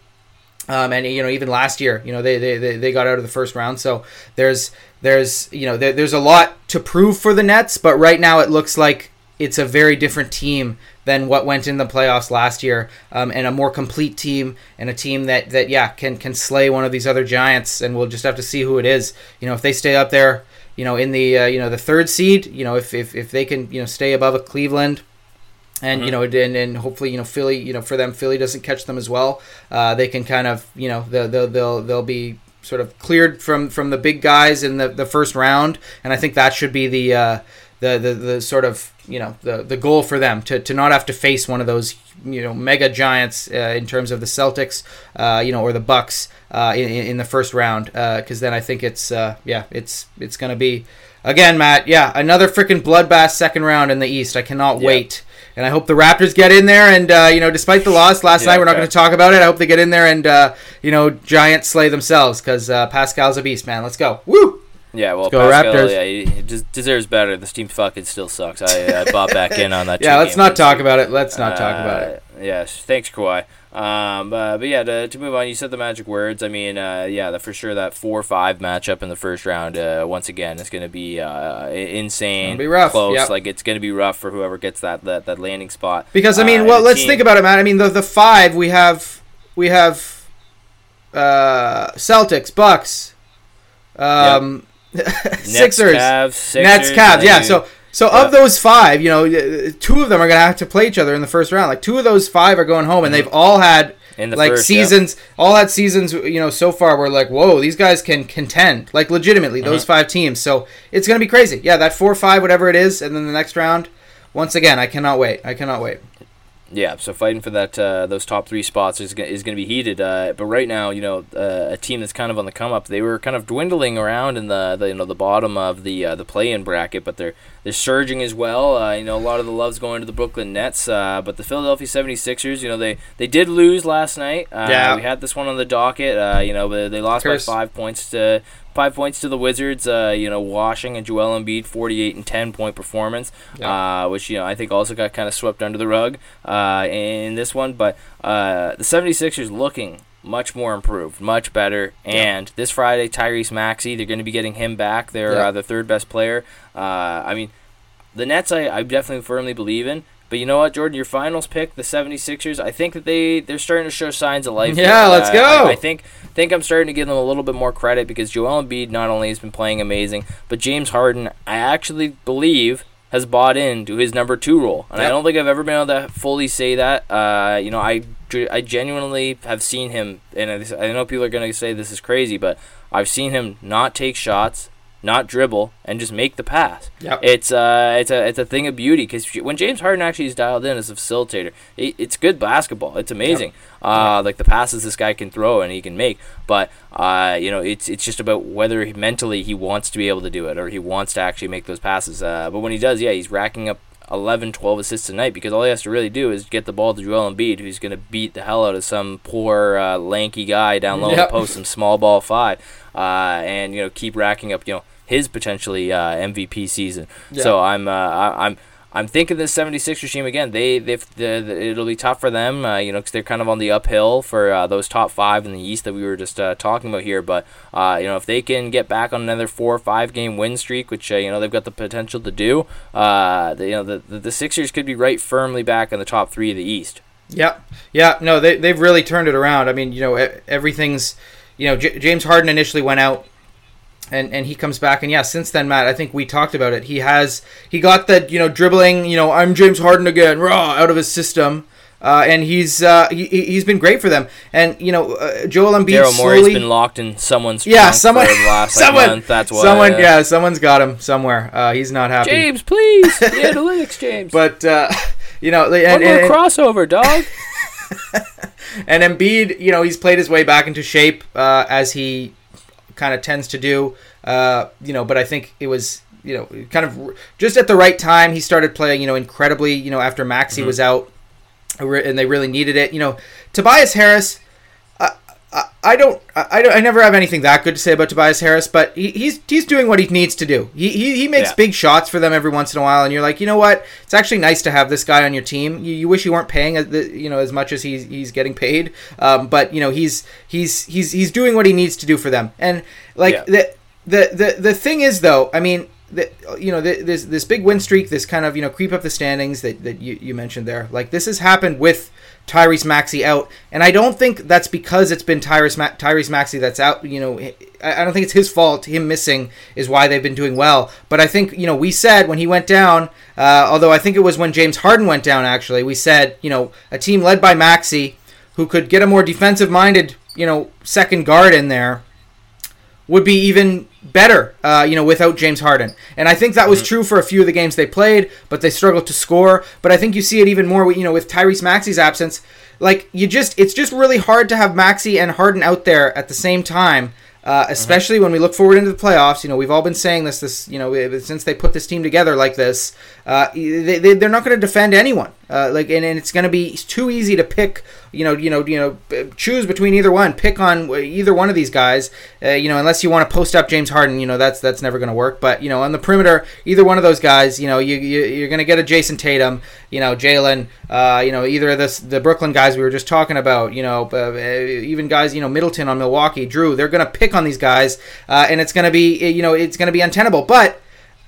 Um, and you know even last year you know they, they, they, they got out of the first round so there's there's you know there, there's a lot to prove for the Nets but right now it looks like it's a very different team than what went in the playoffs last year, um, and a more complete team and a team that that yeah can can slay one of these other giants, and we'll just have to see who it is. You know, if they stay up there, you know, in the uh, you know the third seed, you know, if, if if they can you know stay above a Cleveland. And you know, and, and hopefully, you know, Philly, you know, for them, Philly doesn't catch them as well. Uh, they can kind of, you know, they'll they'll they'll, they'll be sort of cleared from from the big guys in the, the first round, and I think that should be the uh, the, the the sort of you know the the goal for them to, to not have to face one of those you know mega giants uh, in terms of the Celtics, uh, you know, or the Bucks uh, in, in the first round, because then I think it's uh, yeah it's it's gonna be again Matt yeah another freaking bloodbath second round in the East. I cannot Yeah. wait. and I hope the Raptors get in there. And uh, you know, despite the loss last Yeah, night, we're not okay. going to talk about it. I hope they get in there and uh, you know, giant slay themselves because uh, Pascal's a beast, man. Let's go, woo! Yeah, well, go Pascal, Raptors. yeah, he, des- deserves better. This team fucking still sucks. I, I bought back in on that. Yeah, let's not talk about it. Let's not talk about it. Uh, Yes, thanks, Kawhi. Um, uh, but yeah, to, to move on, you said the magic words. I mean, uh, yeah, the, for sure that four-five matchup in the first round. Uh, once again, is going to be uh, insane. Be rough, Close. yep. Like it's going to be rough for whoever gets that that, that landing spot. Because I mean, Uh, well, let's team- think about it, man. I mean, the the five we have we have uh, Celtics, Bucks, um, Sixers, Nets, Cavs, Sixers, Nets, Cavs. Yeah. So so Yeah. of those five, you know, two of them are gonna have to play each other in the first round. Like two of those five are going home, and they've all had like first, yeah. seasons, all had seasons. You know, so far we're like, whoa, these guys can contend, like legitimately, those Mm-hmm. five teams. So it's gonna be crazy. Yeah, that four, five, whatever it is, and then the next round. Once again, I cannot wait. I cannot wait. Yeah, so fighting for that uh, those top three spots is, is going to be heated. Uh, but right now, you know, uh, a team that's kind of on the come up. They were kind of dwindling around in the, the you know the bottom of the uh, the play in bracket, but they're they're surging as well. Uh, you know, a lot of the love's going to the Brooklyn Nets, uh, but the Philadelphia 76ers, you know, they they did lose last night. Uh, Yeah. we had this one on the docket. Uh, you know, they lost Curse. by five points to five points to the Wizards. Uh, you know, washing and Joel Embiid 48 and 10 point performance, uh, which you know I think also got kind of swept under the rug uh, in this one. But uh, the 76ers looking much more improved, much better. And this Friday, Tyrese Maxey, they're going to be getting him back. They're Yeah. uh, the third best player. Uh, I mean, the Nets, I, I definitely firmly believe in. But you know what, Jordan? Your finals pick, the 76ers, I think that they, they're starting to show signs of life. Yeah, let's Uh, go. I, I think think I'm starting to give them a little bit more credit because Joel Embiid not only has been playing amazing, but James Harden, I actually believe, has bought into his number two role. And I don't think I've ever been able to fully say that. Uh, you know, I I genuinely have seen him, and I I know people are going to say this is crazy, but I've seen him not take shots, not dribble, and just make the pass. Yep. It's uh, it's a it's a thing of beauty because when James Harden actually is dialed in as a facilitator, it, it's good basketball. It's amazing. Uh, like the passes this guy can throw and he can make, but uh, you know, it's it's just about whether he, mentally he wants to be able to do it or he wants to actually make those passes. Uh, but when he does, yeah, he's racking up 11, 12 assists a night because all he has to really do is get the ball to Joel Embiid, who's going to beat the hell out of some poor uh, lanky guy down low Yep. the post, some small ball five, uh, and you know keep racking up you know his potentially uh, MVP season. Yeah. So I'm uh, I, I'm. I'm thinking this 76ers team again. They they've the, the, it'll be tough for them, uh, you know, because they're kind of on the uphill for uh, those top five in the East that we were just uh, talking about here. But uh, you know, if they can get back on another four or five game win streak, which uh, you know they've got the potential to do, uh, the, you know, the, the the Sixers could be right firmly back in the top three of the East. Yeah, yeah. No, they they've really turned it around. I mean, you know, everything's, you know, J- James Harden initially went out, and and he comes back, and yeah, since then, Matt, I think we talked about it. He has he got that you know dribbling, you know, I'm James Harden again, raw out of his system. Uh, and he's uh, he, he- he's been great for them, and you know uh, Joel Embiid Daryl Morey's slowly. been locked in someone's yeah, someone, last like, someone, month. That's why. someone, uh, yeah, someone's got him somewhere. Uh, he's not happy. James, please, the analytics, James. But uh, you know, and, One and, more and- crossover, dog. And Embiid, you know, he's played his way back into shape uh, as he kind of tends to do. Uh, you know, but I think it was, you know, kind of just at the right time. He started playing, you know, incredibly. You know, after Maxey was out, and they really needed it. You know, Tobias Harris. I, don't, I, don't, I never have anything that good to say about Tobias Harris, but he, he's he's doing what he needs to do. He, he, he makes Yeah. big shots for them every once in a while, and you're like, you know what? It's actually nice to have this guy on your team. You, you wish you weren't paying, as you know, as much as he's he's getting paid, um, but you know, he's he's he's he's doing what he needs to do for them. And like Yeah. the the the the thing is, though, I mean. The, you know this this big win streak, this kind of you know creep up the standings that, that you, you mentioned there. Like this has happened with Tyrese Maxey out, and I don't think that's because it's been Tyrese Ma- Tyrese Maxey that's out. You know, I, I don't think it's his fault. Him missing is why they've been doing well. But I think you know we said when he went down, uh, although I think it was when James Harden went down. Actually, we said you know a team led by Maxey who could get a more defensive minded you know second guard in there would be even better, uh, you know, without James Harden. And I think that was true for a few of the games they played, but they struggled to score. But I think you see it even more, you know, with Tyrese Maxey's absence. Like you just, it's just really hard to have Maxey and Harden out there at the same time. Uh, especially when we look forward into the playoffs, you know we've all been saying this. This you know since they put this team together like this, uh, they, they, they're not going to defend anyone. Uh, like, and, and it's going to be too easy to pick. You know, you know, you know, choose between either one. Pick on either one of these guys. Uh, you know, unless you want to post up James Harden, you know, that's that's never going to work. But you know, on the perimeter, either one of those guys, you know, you, you you're going to get a Jayson Tatum. You know, Jaylen. Uh, you know, either of this the Brooklyn guys we were just talking about. You know, uh, even guys. You know, Middleton on Milwaukee, Jrue. They're going to pick on these guys, uh, and it's going to be you know it's going to be untenable. But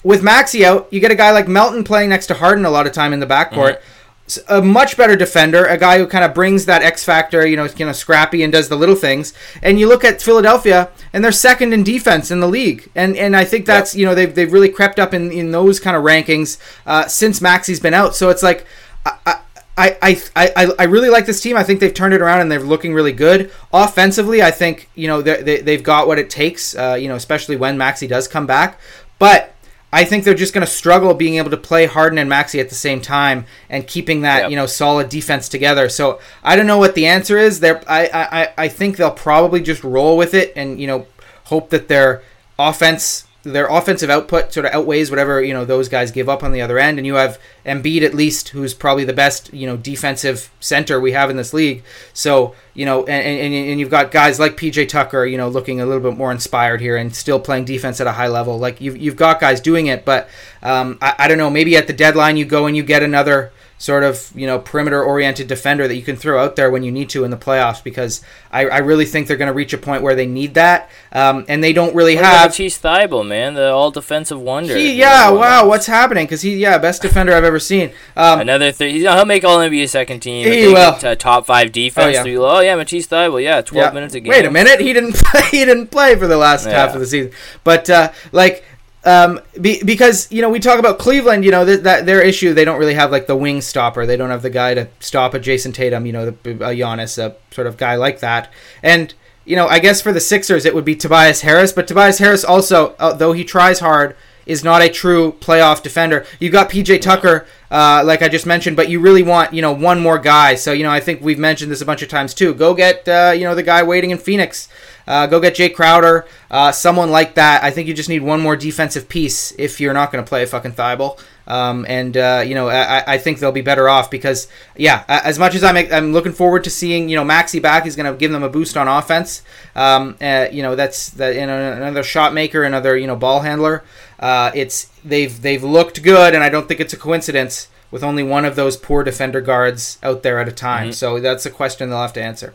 with Maxey out, you get a guy like Melton playing next to Harden a lot of time in the backcourt. Mm-hmm. A much better defender, a guy who kind of brings that X factor, you know, you know, scrappy and does the little things. And you look at Philadelphia, and they're second in defense in the league, and and I think that's you know they've they've really crept up in in those kind of rankings uh, since Maxey's been out. So it's like. I, I, I, I, I really like this team. I think they've turned it around and they're looking really good. Offensively, I think you know they, they've got what it takes. Uh, you know, especially when Maxi does come back. But I think they're just going to struggle being able to play Harden and Maxey at the same time and keeping that Yep. you know solid defense together. So I don't know what the answer is. There, I, I, I think they'll probably just roll with it and you know hope that their offense, their offensive output sort of outweighs whatever you know those guys give up on the other end. And you have Embiid at least, who's probably the best you know defensive center we have in this league. So you know, and, and, and you've got guys like PJ Tucker, you know, looking a little bit more inspired here and still playing defense at a high level. Like you've you've got guys doing it, but um, I, I don't know. Maybe at the deadline you go and you get another sort of you know perimeter oriented defender that you can throw out there when you need to in the playoffs because I, I really think they're going to reach a point where they need that um, and they don't really What have Matisse Thybulle, man, the all defensive wonder. he, yeah wow what's happening because he yeah best defender I've ever seen um, Another th- he's, he'll make all NBA second team. He will. uh, top five defense. Oh, yeah. Oh yeah, Matisse Thybulle, yeah, twelve Yeah. minutes a game. Wait a minute, he didn't play, he didn't play for the last Yeah. half of the season. But uh, like um, be, because you know we talk about Cleveland, you know th- that their issue they don't really have like the wing stopper. They don't have the guy to stop a Jayson Tatum, you know, the, a Giannis, a sort of guy like that. And you know, I guess for the Sixers it would be Tobias Harris, but Tobias Harris also, uh, though he tries hard, is not a true playoff defender. You've got PJ Tucker, uh, like I just mentioned, but you really want you know one more guy. So you know I think we've mentioned this a bunch of times too. Go get uh, you know the guy waiting in Phoenix. Uh, go get Jay Crowder, uh, someone like that. I think you just need one more defensive piece if you're not going to play a fucking Thybulle. Um, and uh, you know, I, I think they'll be better off because, yeah, as much as I'm, I'm looking forward to seeing you know Maxey back, he's going to give them a boost on offense. Um, uh, you know, that's that you know, another shot maker, another you know ball handler. Uh, it's they've they've looked good, and I don't think it's a coincidence with only one of those poor defender guards out there at a time. Mhm. So that's a question they'll have to answer.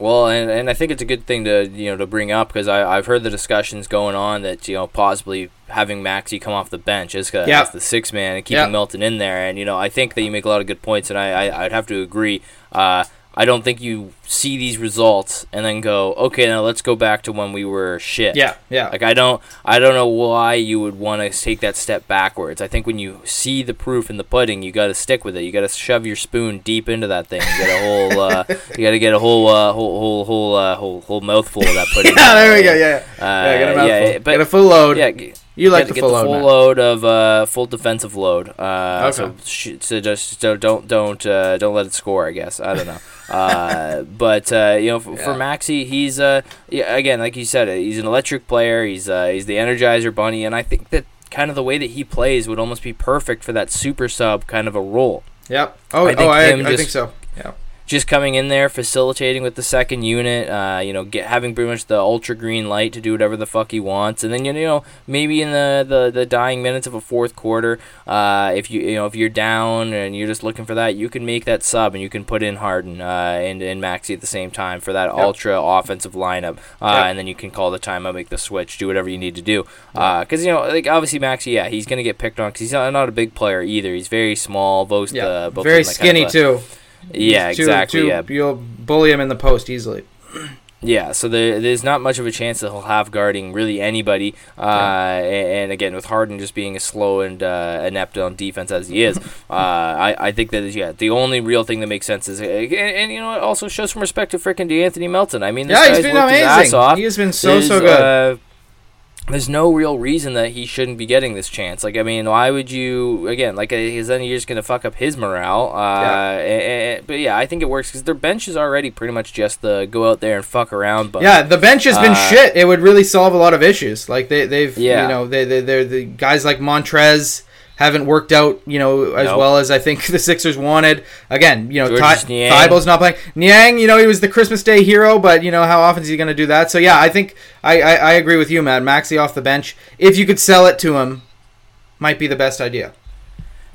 Well, and, and I think it's a good thing to you know to bring up because I I've heard the discussions going on that you know possibly having Maxey come off the bench as, Yeah. as the six man and keeping Yeah. Melton in there, and you know I think that you make a lot of good points, and I, I I'd have to agree. Uh, I don't think you see these results and then go, okay, now let's go back to when we were shit. Yeah, yeah. Like I don't, I don't know why you would want to take that step backwards. I think when you see the proof in the pudding, you got to stick with it. You got to shove your spoon deep into that thing. You get a whole, uh, you got to get a whole, uh, whole, whole, whole, uh, whole, whole mouthful of that pudding. yeah, there we go. Yeah, Uh, yeah. Get a mouthful. yeah, but get a full load. yeah, g- you like the get full the full Matt. load of uh, full defensive load. Uh, Okay. So, sh- so just so don't don't uh, don't let it score. I guess I don't know. Uh, but uh, you know, f- for Yeah. Maxey, he's uh, yeah, again, like you said, he's an electric player. He's uh, he's the Energizer Bunny, and I think that kind of the way that he plays would almost be perfect for that super sub kind of a role. Yep. Oh, I think oh, I, I think so. Yeah. Just coming in there, facilitating with the second unit, uh, you know, get having pretty much the ultra green light to do whatever the fuck he wants, and then you know maybe in the, the, the dying minutes of a fourth quarter, uh, if you you know if you're down and you're just looking for that, you can make that sub and you can put in Harden uh, and and Maxey at the same time for that Yep. ultra offensive lineup, uh, Yep. and then you can call the timeout, make the switch, do whatever you need to do, because you know like obviously Maxey, yeah, he's gonna get picked on because he's not, not a big player either. He's very small, both Yeah. uh, both Very like, kind skinny of a- too. Yeah, Too- exactly. too- yeah, You'll bully him in the post easily. Yeah, so there, there's not much of a chance that he'll have guarding really anybody. Uh, and, and again, with Harden just being as slow and uh, inept on defense as he is, uh, I, I think that is yeah the only real thing that makes sense is and, and you know it also shows some respect to freaking De'Anthony Melton. I mean, this Yeah, he's guy's been worked his ass amazing. He has been so so good. Uh, there's no real reason that he shouldn't be getting this chance. Like, I mean, why would you? Again, like, is then you're just gonna fuck up his morale. Uh, Yeah. a- a- but yeah, I think it works because their bench is already pretty much just the go out there and fuck around. But yeah, the bench has been uh, shit. It would really solve a lot of issues. Like they, they've, Yeah. you know, they, they, they're the guys like Montrezl haven't worked out, you know, as Nope. well as I think the Sixers wanted. Again, you know, Ty- Thybulle's not playing. Niang, you know, he was the Christmas Day hero, but you know, how often is he going to do that? So yeah, I think I, I, I agree with you, Matt. Maxey off the bench, if you could sell it to him, might be the best idea.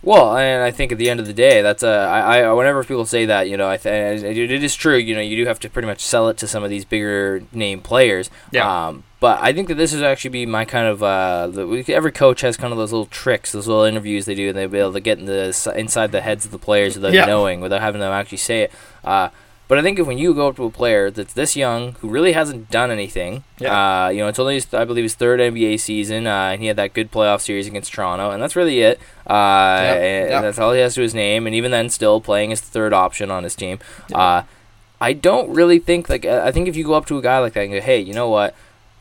Well, and I think at the end of the day, that's a I, I whenever people say that, you know, I th- it it is true. You know, you do have to pretty much sell it to some of these bigger name players. Yeah. Um, but I think that this is actually be my kind of uh, the, every coach has kind of those little tricks, those little interviews they do, and they'll be able to get in the inside the heads of the players without Yeah. knowing, without having them actually say it. Uh, but I think if when you go up to a player that's this young, who really hasn't done anything, Yeah. uh, you know, it's only his, I believe his third NBA season, uh, and he had that good playoff series against Toronto, and that's really it. Uh, that's all he has to his name, and even then, still playing his third option on his team. Uh, I don't really think like I think if you go up to a guy like that and go, hey, you know what?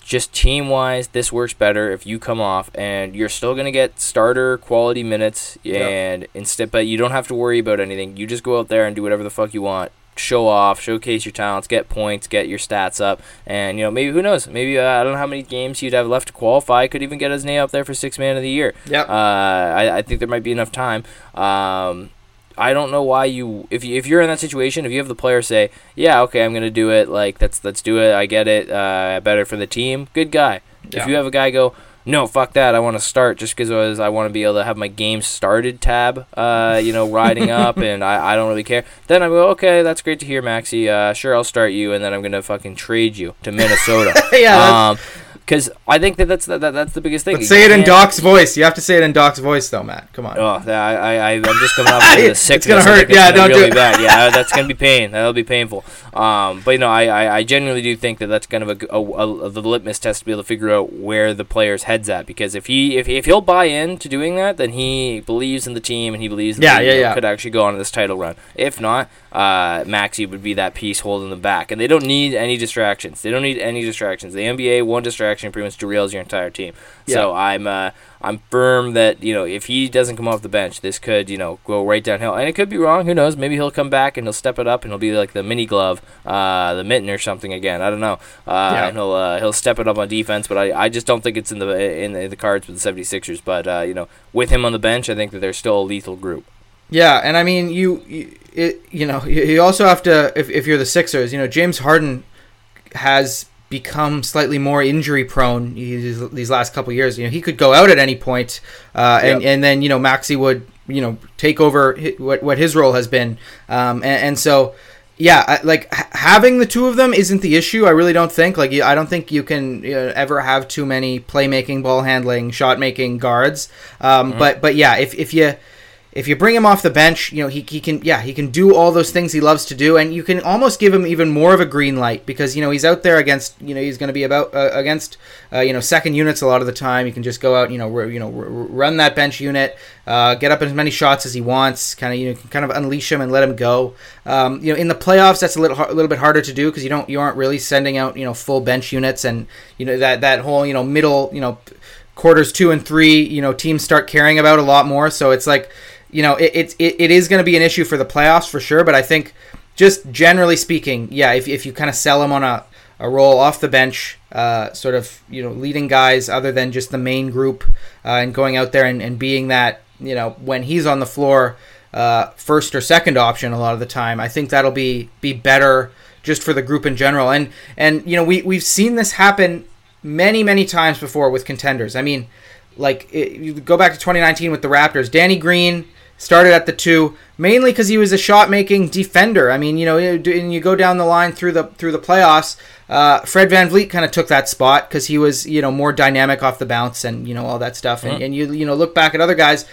Just team wise, this works better if you come off, and you're still gonna get starter quality minutes, Yep. and instead, but you don't have to worry about anything. You just go out there and do whatever the fuck you want. Show off, showcase your talents, get points, get your stats up, and you know maybe who knows? Maybe uh, I don't know how many games he'd have left to qualify. Could even get his name up there for six man of the year. Yeah, Uh, I, I think there might be enough time. Um, I don't know why you if you if you're in that situation, if you have the player say, "Yeah, okay, I'm gonna do it," like let's let's do it. I get it. Uh, better for the team. Good guy. Yeah. If you have a guy go, "No, fuck that. I want to start just because I want to be able to have my game started tab, uh, you know, riding up, and I, I don't really care." Then I go, "Okay, that's great to hear, Maxey. Uh, sure, I'll start you, and then I'm gonna fucking trade you to Minnesota." Yeah, that's- Um, because I think that that's that, that's the biggest thing. Let's say it in Doc's voice. You have to say it in Doc's voice, though, Matt. Come on. Oh, I, I, I'm just coming off of the sick. It's gonna hurt. it's Yeah, gonna don't do really it. bad. Yeah, that's gonna be pain. That'll be painful. Um, but you know, I, I, I genuinely do think that that's kind of a, a- a- the litmus test to be able to figure out where the player's head's at. Because if he, if, if he'll buy into doing that, then he believes in the team and he believes that Yeah, he yeah, yeah. could actually go on this title run. If not, uh, Maxey would be that piece holding them back, and they don't need any distractions. They don't need any distractions. The NBA, one distraction pretty much derails your entire team. So I'm uh, I'm firm that you know if he doesn't come off the bench, this could you know go right downhill, and it could be wrong. Who knows? Maybe he'll come back and he'll step it up, and he'll be like the mini glove, uh, the mitten or something again. I don't know. Uh, Yeah. And he'll uh, he'll step it up on defense, but I, I just don't think it's in the in the, the cards with the 76ers. But uh, you know, with him on the bench, I think that they're still a lethal group. Yeah, and I mean, you, you, it, you know, you also have to if, if you're the Sixers, you know, James Harden has become slightly more injury prone these, these last couple years. You know, he could go out at any point, uh, and Yep. and then you know Maxey would you know take over what what his role has been, um, and, and so. Yeah, like having the two of them isn't the issue. I really don't think. Like, I don't think you can you know, ever have too many playmaking, ball handling, shot making guards. Um, But but yeah, if if you if you bring him off the bench, you know, he, he can, yeah, he can do all those things he loves to do, and you can almost give him even more of a green light because, you know, he's out there against, you know, he's going to be about uh, against, uh, you know, second units a lot of the time. You can just go out, you know, r- you know, r- run that bench unit, uh, get up as many shots as he wants, kind of, you know, kind of unleash him and let him go. Um, you know, in the playoffs, that's a little, a little bit harder to do because you don't, you aren't really sending out, you know, full bench units, and you know that that whole, you know, middle, you know, quarters two and three, you know, teams start caring about a lot more. So it's like, you know, it it, it, is going to be an issue for the playoffs for sure. But I think, just generally speaking, yeah, if, if you kind of sell him on a, a role off the bench, uh, sort of, you know, leading guys other than just the main group uh, and going out there and, and being that, you know, when he's on the floor, uh, first or second option a lot of the time, I think that'll be be better just for the group in general. And and you know, we we've seen this happen many many times before with contenders. I mean, like it, you go back to 2019 with the Raptors. Danny Green started at the two mainly because he was a shot making defender. I mean, you know, and you go down the line through the through the playoffs. Uh, Fred VanVleet kind of took that spot because he was you know more dynamic off the bounce and you know all that stuff. And, and you you know look back at other guys.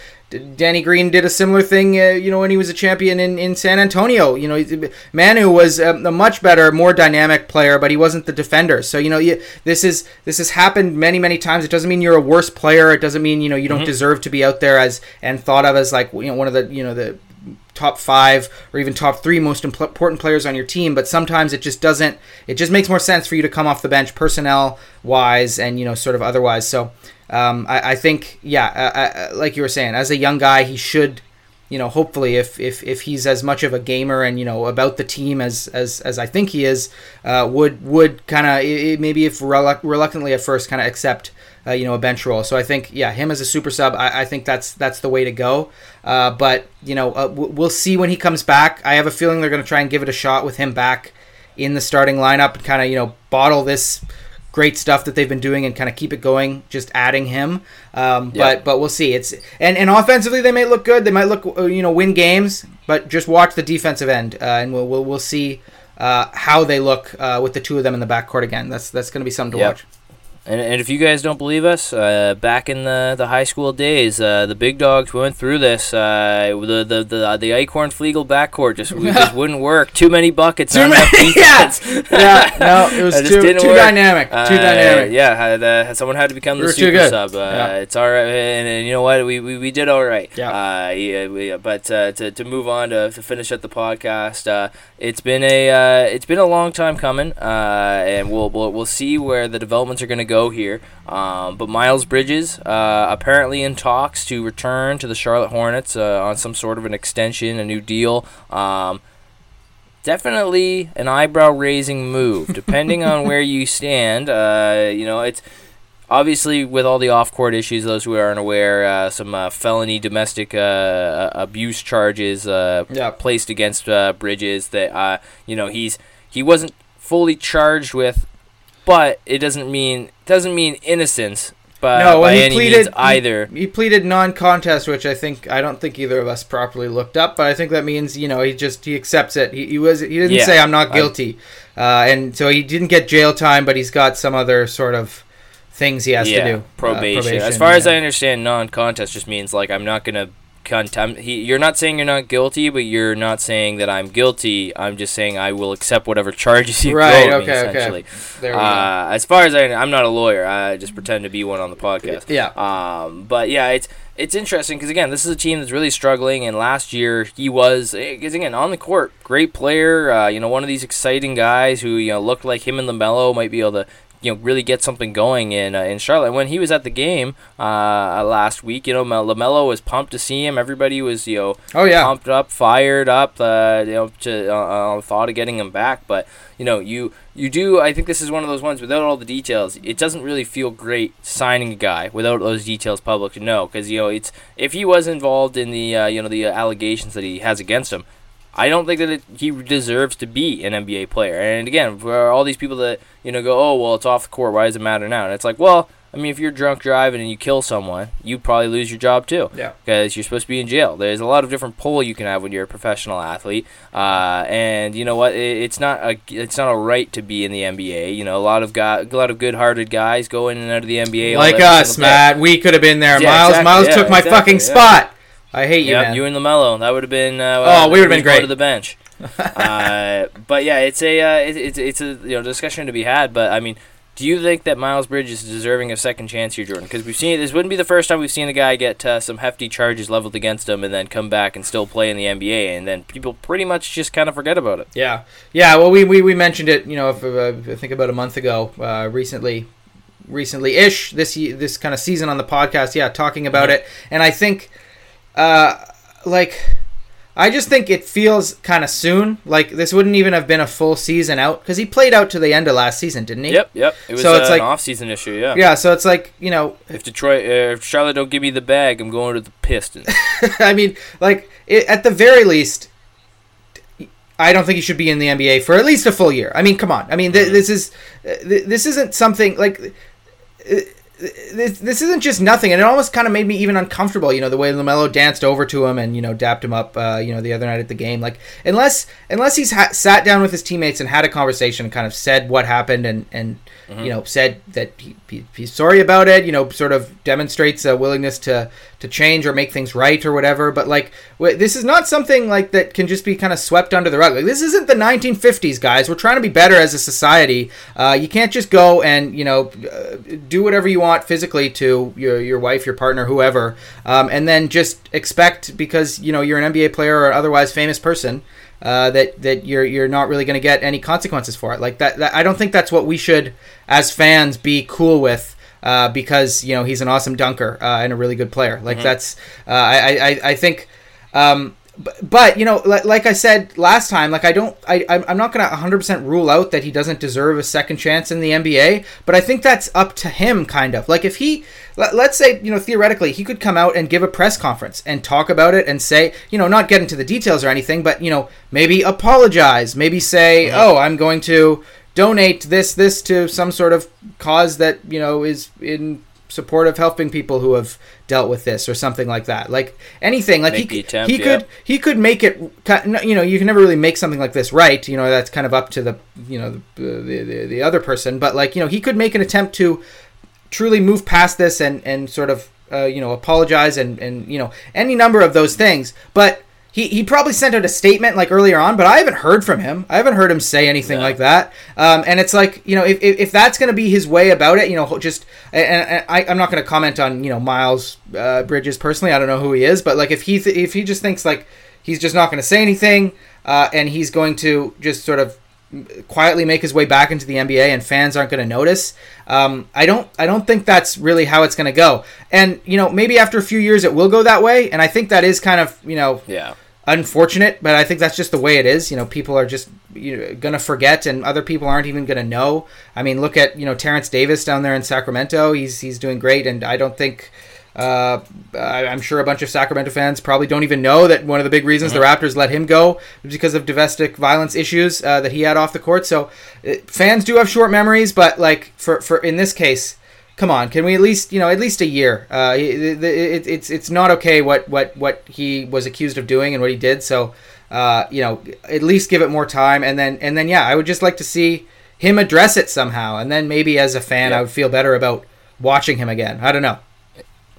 Danny Green did a similar thing, uh, you know, when he was a champion in, in San Antonio. You know, Manu was a, a much better, more dynamic player, but he wasn't the defender. So you know, you, this is this has happened many, many times. It doesn't mean you're a worse player. It doesn't mean you know you don't deserve to be out there as and thought of as like you know one of the you know the top five or even top three most important players on your team but sometimes it just doesn't it just makes more sense for you to come off the bench personnel wise and you know sort of otherwise so um, I, I think yeah uh, uh, like you were saying as a young guy he should you know hopefully if, if if he's as much of a gamer and you know about the team as as, as I think he is uh, would would kind of maybe if relu- reluctantly at first kind of accept uh, you know, a bench role. So I think, yeah, him as a super sub, I, I think that's that's the way to go. Uh, but you know, uh, we'll see when he comes back. I have a feeling they're going to try and give it a shot with him back in the starting lineup and kind of you know bottle this great stuff that they've been doing and kind of keep it going just adding him. Um, but but we'll see. It's and, and offensively they may look good. They might look uh, you know win games but just watch the defensive end uh, and we'll, we'll, we'll see uh, how they look uh, with the two of them in the backcourt again. That's that's going to be something to yep. watch and, and if you guys don't believe us, uh, back in the, the high school days, uh, the big dogs went through this. Uh, the the the, the Eichhorn Flegel backcourt just just wouldn't work. Too many buckets. Too many. yeah. yeah. No, it was too, too work. dynamic. Too uh, dynamic. Yeah. Uh, someone had to become we the super sub. Uh, yeah. It's all right, and, and, you know what? We, we, we did all right. Yeah. yeah, we, but to, to move on to, to finish up the podcast, it's been a it's been a long time coming, and we'll, we'll we'll see where the developments are going to go here. Um, but Miles Bridges uh, apparently in talks to return to the Charlotte Hornets uh, on some sort of an extension, a new deal. Um, definitely an eyebrow raising move, depending on where you stand. Uh, you know, it's obviously with all the off-court issues those who aren't aware uh, some uh, felony domestic uh, abuse charges yeah. placed against bridges that you know he's he wasn't fully charged with but it doesn't mean doesn't mean innocence. But no, by any pleaded, means either. He, he, pleaded non-contest, which I think I don't think either of us properly looked up. But I think that means you know he just he accepts it. He, he was he didn't yeah, say I'm not guilty, uh, and so he didn't get jail time, but he's got some other sort of things he has yeah, to do. Probation. Uh, probation. As far yeah. as I understand, non-contest just means like I'm not gonna He, you're not saying you're not guilty, but you're not saying that I'm guilty. I'm just saying I will accept whatever charges you right, throw okay, me. Essentially, okay. Uh, as far as I, I'm not a lawyer. I just pretend to be one on the podcast. Yeah. Um, but yeah, it's it's interesting because again, this is a team that's really struggling. And last year he was, because again, on the court, great player. Uh, you know, one of these exciting guys who you know looked like him and LaMelo might be able to you know really get something going in uh, in Charlotte. When he was at the game uh, last week, you know LaMelo was pumped to see him. Everybody was you know oh yeah pumped up, fired up, uh, you know to uh, uh, thought of getting him back. But you know you you do. I think this is one of those ones without all the details. It doesn't really feel great signing a guy without those details public to know because you know it's if he was involved in the uh, you know the allegations that he has against him I don't think that it, he deserves to be an NBA player. And again, for all these people that you know go, oh well, it's off the court. Why does it matter now? And it's like, well, I mean, if you're drunk driving and you kill someone, you probably lose your job too. Yeah. Because you're supposed to be in jail. There's a lot of different pull you can have when you're a professional athlete. Uh, and you know what? It, it's not a it's not a right to be in the NBA. You know, a lot of guy, a lot of good-hearted guys go in and out of the NBA. Like us, Matt. We could have been there. Yeah, Miles, exactly. Miles yeah, took my exactly. fucking yeah. spot. I hate you, yep, man. You and LaMelo. That would have been. Uh, oh, we would have been great. To the bench. uh, but yeah, it's a uh, it, it's it's a you know discussion to be had. But I mean, do you think that Miles Bridges is deserving of second chance here, Jordan? Because we've seen it this wouldn't be the first time we've seen a guy get uh, some hefty charges leveled against him and then come back and still play in the NBA, and then people pretty much just kind of forget about it. Yeah, yeah. Well, we we, we mentioned it. You know, if, uh, I think about a month ago, uh, recently recently ish this this kind of season on the podcast yeah talking about mm-hmm. it and i think uh like I just think it feels kind of soon. Like this wouldn't even have been a full season out because he played out to the end of last season, didn't he? Yep, yep. It was so uh, it's like, an off-season issue. Yeah. Yeah. So it's like you know, if Detroit, uh, if Charlotte don't give me the bag, I'm going to the Pistons. I mean, like it, at the very least, I don't think he should be in the NBA for at least a full year. I mean, come on. I mean, th- mm-hmm. this is uh, th- this isn't something like. Uh, this, this isn't just nothing, and it almost kind of made me even uncomfortable. You know, the way LaMelo danced over to him and you know dapped him up. Uh, you know, the other night at the game. Like unless unless he's ha- sat down with his teammates and had a conversation and kind of said what happened and and mm-hmm. you know said that he, he, he's sorry about it. You know, sort of demonstrates a willingness to to change or make things right or whatever. But like w- this is not something like that can just be kind of swept under the rug. Like this isn't the 1950s, guys. We're trying to be better as a society. Uh, you can't just go and you know uh, do whatever you want physically to your your wife, your partner, whoever, um, and then just expect because you know you're an NBA player or otherwise famous person. Uh, that that you're you're not really going to get any consequences for it. Like that, that, I don't think that's what we should, as fans, be cool with. Uh, because you know he's an awesome dunker uh, and a really good player. Like mm-hmm. that's uh, I, I I think um, but, but you know, like, like I said last time, like I don't, I, I'm I'm not gonna 100 percent rule out that he doesn't deserve a second chance in the NBA. But I think that's up to him, kind of. Like if he, let, let's say, you know, theoretically, he could come out and give a press conference and talk about it and say, you know, not get into the details or anything, but you know, maybe apologize, maybe say, mm-hmm. oh, I'm going to donate this this to some sort of cause that you know is in support of helping people who have dealt with this or something like that. Like anything. Like Make he, attempt, he yeah. could he could make it you know you can never really make something like this right you know that's kind of up to the you know the the, the, the other person. But like you know he could make an attempt to truly move past this and and sort of uh, you know apologize and and you know any number of those things. But he, he probably sent out a statement like earlier on, but I haven't heard from him. I haven't heard him say anything Yeah. like that. Um, and it's like you know if, if, if that's going to be his way about it, you know, just and, and I, I'm not going to comment on you know Miles uh, Bridges personally. I don't know who he is, but like if he th- if he just thinks like he's just not going to say anything uh, and he's going to just sort of quietly make his way back into the NBA and fans aren't going to notice. Um, I don't I don't think that's really how it's going to go. And you know maybe after a few years it will go that way. And I think that is kind of you know Yeah. unfortunate, but I think that's just the way it is. You know, people are just you know, gonna forget, and other people aren't even gonna know. I mean, look at you know Terence Davis down there in Sacramento. He's he's doing great, and I don't think. Uh, I'm sure a bunch of Sacramento fans probably don't even know that one of the big reasons the Raptors let him go was because of domestic violence issues uh, that he had off the court. So uh, fans do have short memories, but like for for in this case, come on, can we at least you know at least a year? Uh, it, it, it's it's not okay what what what he was accused of doing and what he did. So uh, you know at least give it more time, and then and then yeah, I would just like to see him address it somehow, and then maybe as a fan, Yeah. I would feel better about watching him again. I don't know.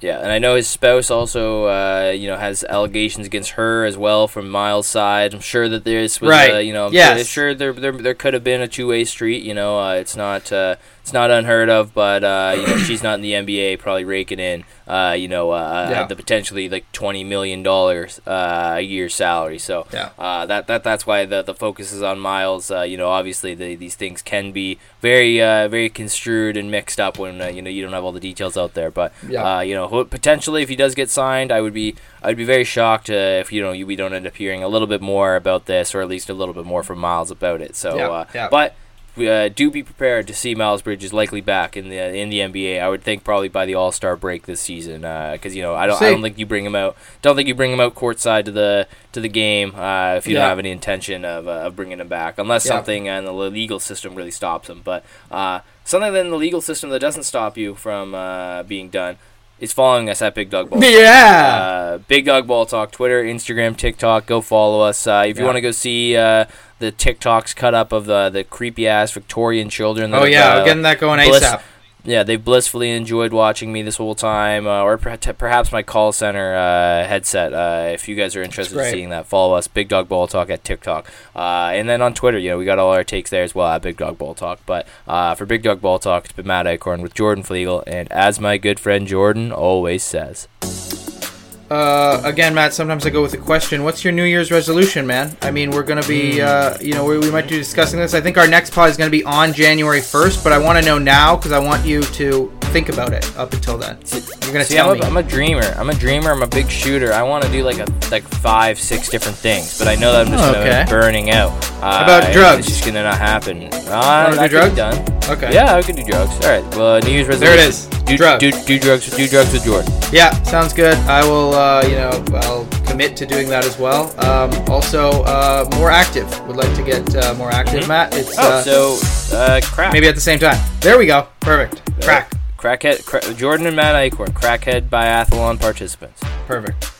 Yeah, and I know his spouse also, uh, you know, has allegations against her as well from Miles' side. I'm sure that there's, was, Right. uh, you know, I'm Yes. sure there, there there could have been a two way street. You know, uh, it's not uh, it's not unheard of, but uh, you know, she's not in the NBA, probably raking in, uh, you know, uh, Yeah. the potentially like twenty million dollars uh, a year salary. So Yeah. uh, that that that's why the the focus is on Miles. Uh, you know, obviously the, these things can be very uh, very construed and mixed up when uh, you know you don't have all the details out there. But Yeah. uh, you know, potentially if he does get signed, I would be I'd be very shocked uh, if you know we don't end up hearing a little bit more about this, or at least a little bit more from Miles about it. So, uh, yeah. but. We, uh, do be prepared to see Miles Bridges likely back in the in the NBA. I would think probably by the All Star break this season, because you know I don't I don't think you bring him out. Don't think you bring him out courtside to the to the game uh, if you Yeah. don't have any intention of, uh, of bringing him back, unless Yeah. something in the legal system really stops him. But uh, something in the legal system that doesn't stop you from uh, being done is following us at Big Dog Ball. Yeah. Uh, Big Dog Ball Talk, Twitter, Instagram, TikTok. Go follow us. Uh, if you Yeah. want to go see uh, the TikToks cut up of the the creepy ass Victorian children. that oh yeah, uh, we're getting that going bliss- ASAP. Yeah, they've blissfully enjoyed watching me this whole time, uh, or per- perhaps my call center uh, headset. Uh, if you guys are interested in seeing that, follow us, Big Dog Ball Talk at TikTok, uh, and then on Twitter. You know, we got all our takes there as well at Big Dog Ball Talk. But uh, for Big Dog Ball Talk, it's been Matt Acorn with Jordan Flegel, and as my good friend Jordan always says, Uh, again, Matt. Sometimes I go with a question. What's your New Year's resolution, man? I mean, we're gonna be, uh, you know, we, we might be discussing this. I think our next pod is gonna be on January first, but I want to know now because I want you to think about it up until then. You're gonna tell I'm me. a, I'm a dreamer. I'm a dreamer. I'm a big shooter. I want to do like a like five, six different things, but I know that I'm just Oh, okay. burning out. Uh, about drugs? It's just gonna not happen. Uh, Wanna do drugs? done. okay. Yeah, I could do drugs. All right. Well, New Year's resolution. There it is. Do, Drugs. Do, do drugs. Do drugs with Jordan. Yeah, sounds good. I will, uh, you know, I'll commit to doing that as well. Um, also, uh, more active. Would like to get uh, more active, Mhm. Matt. It's Oh, uh, so uh, crack. maybe at the same time. There we go. Perfect. Crack. Crackhead. Cra- Jordan and Matt Acorn. Crackhead biathlon participants. Perfect.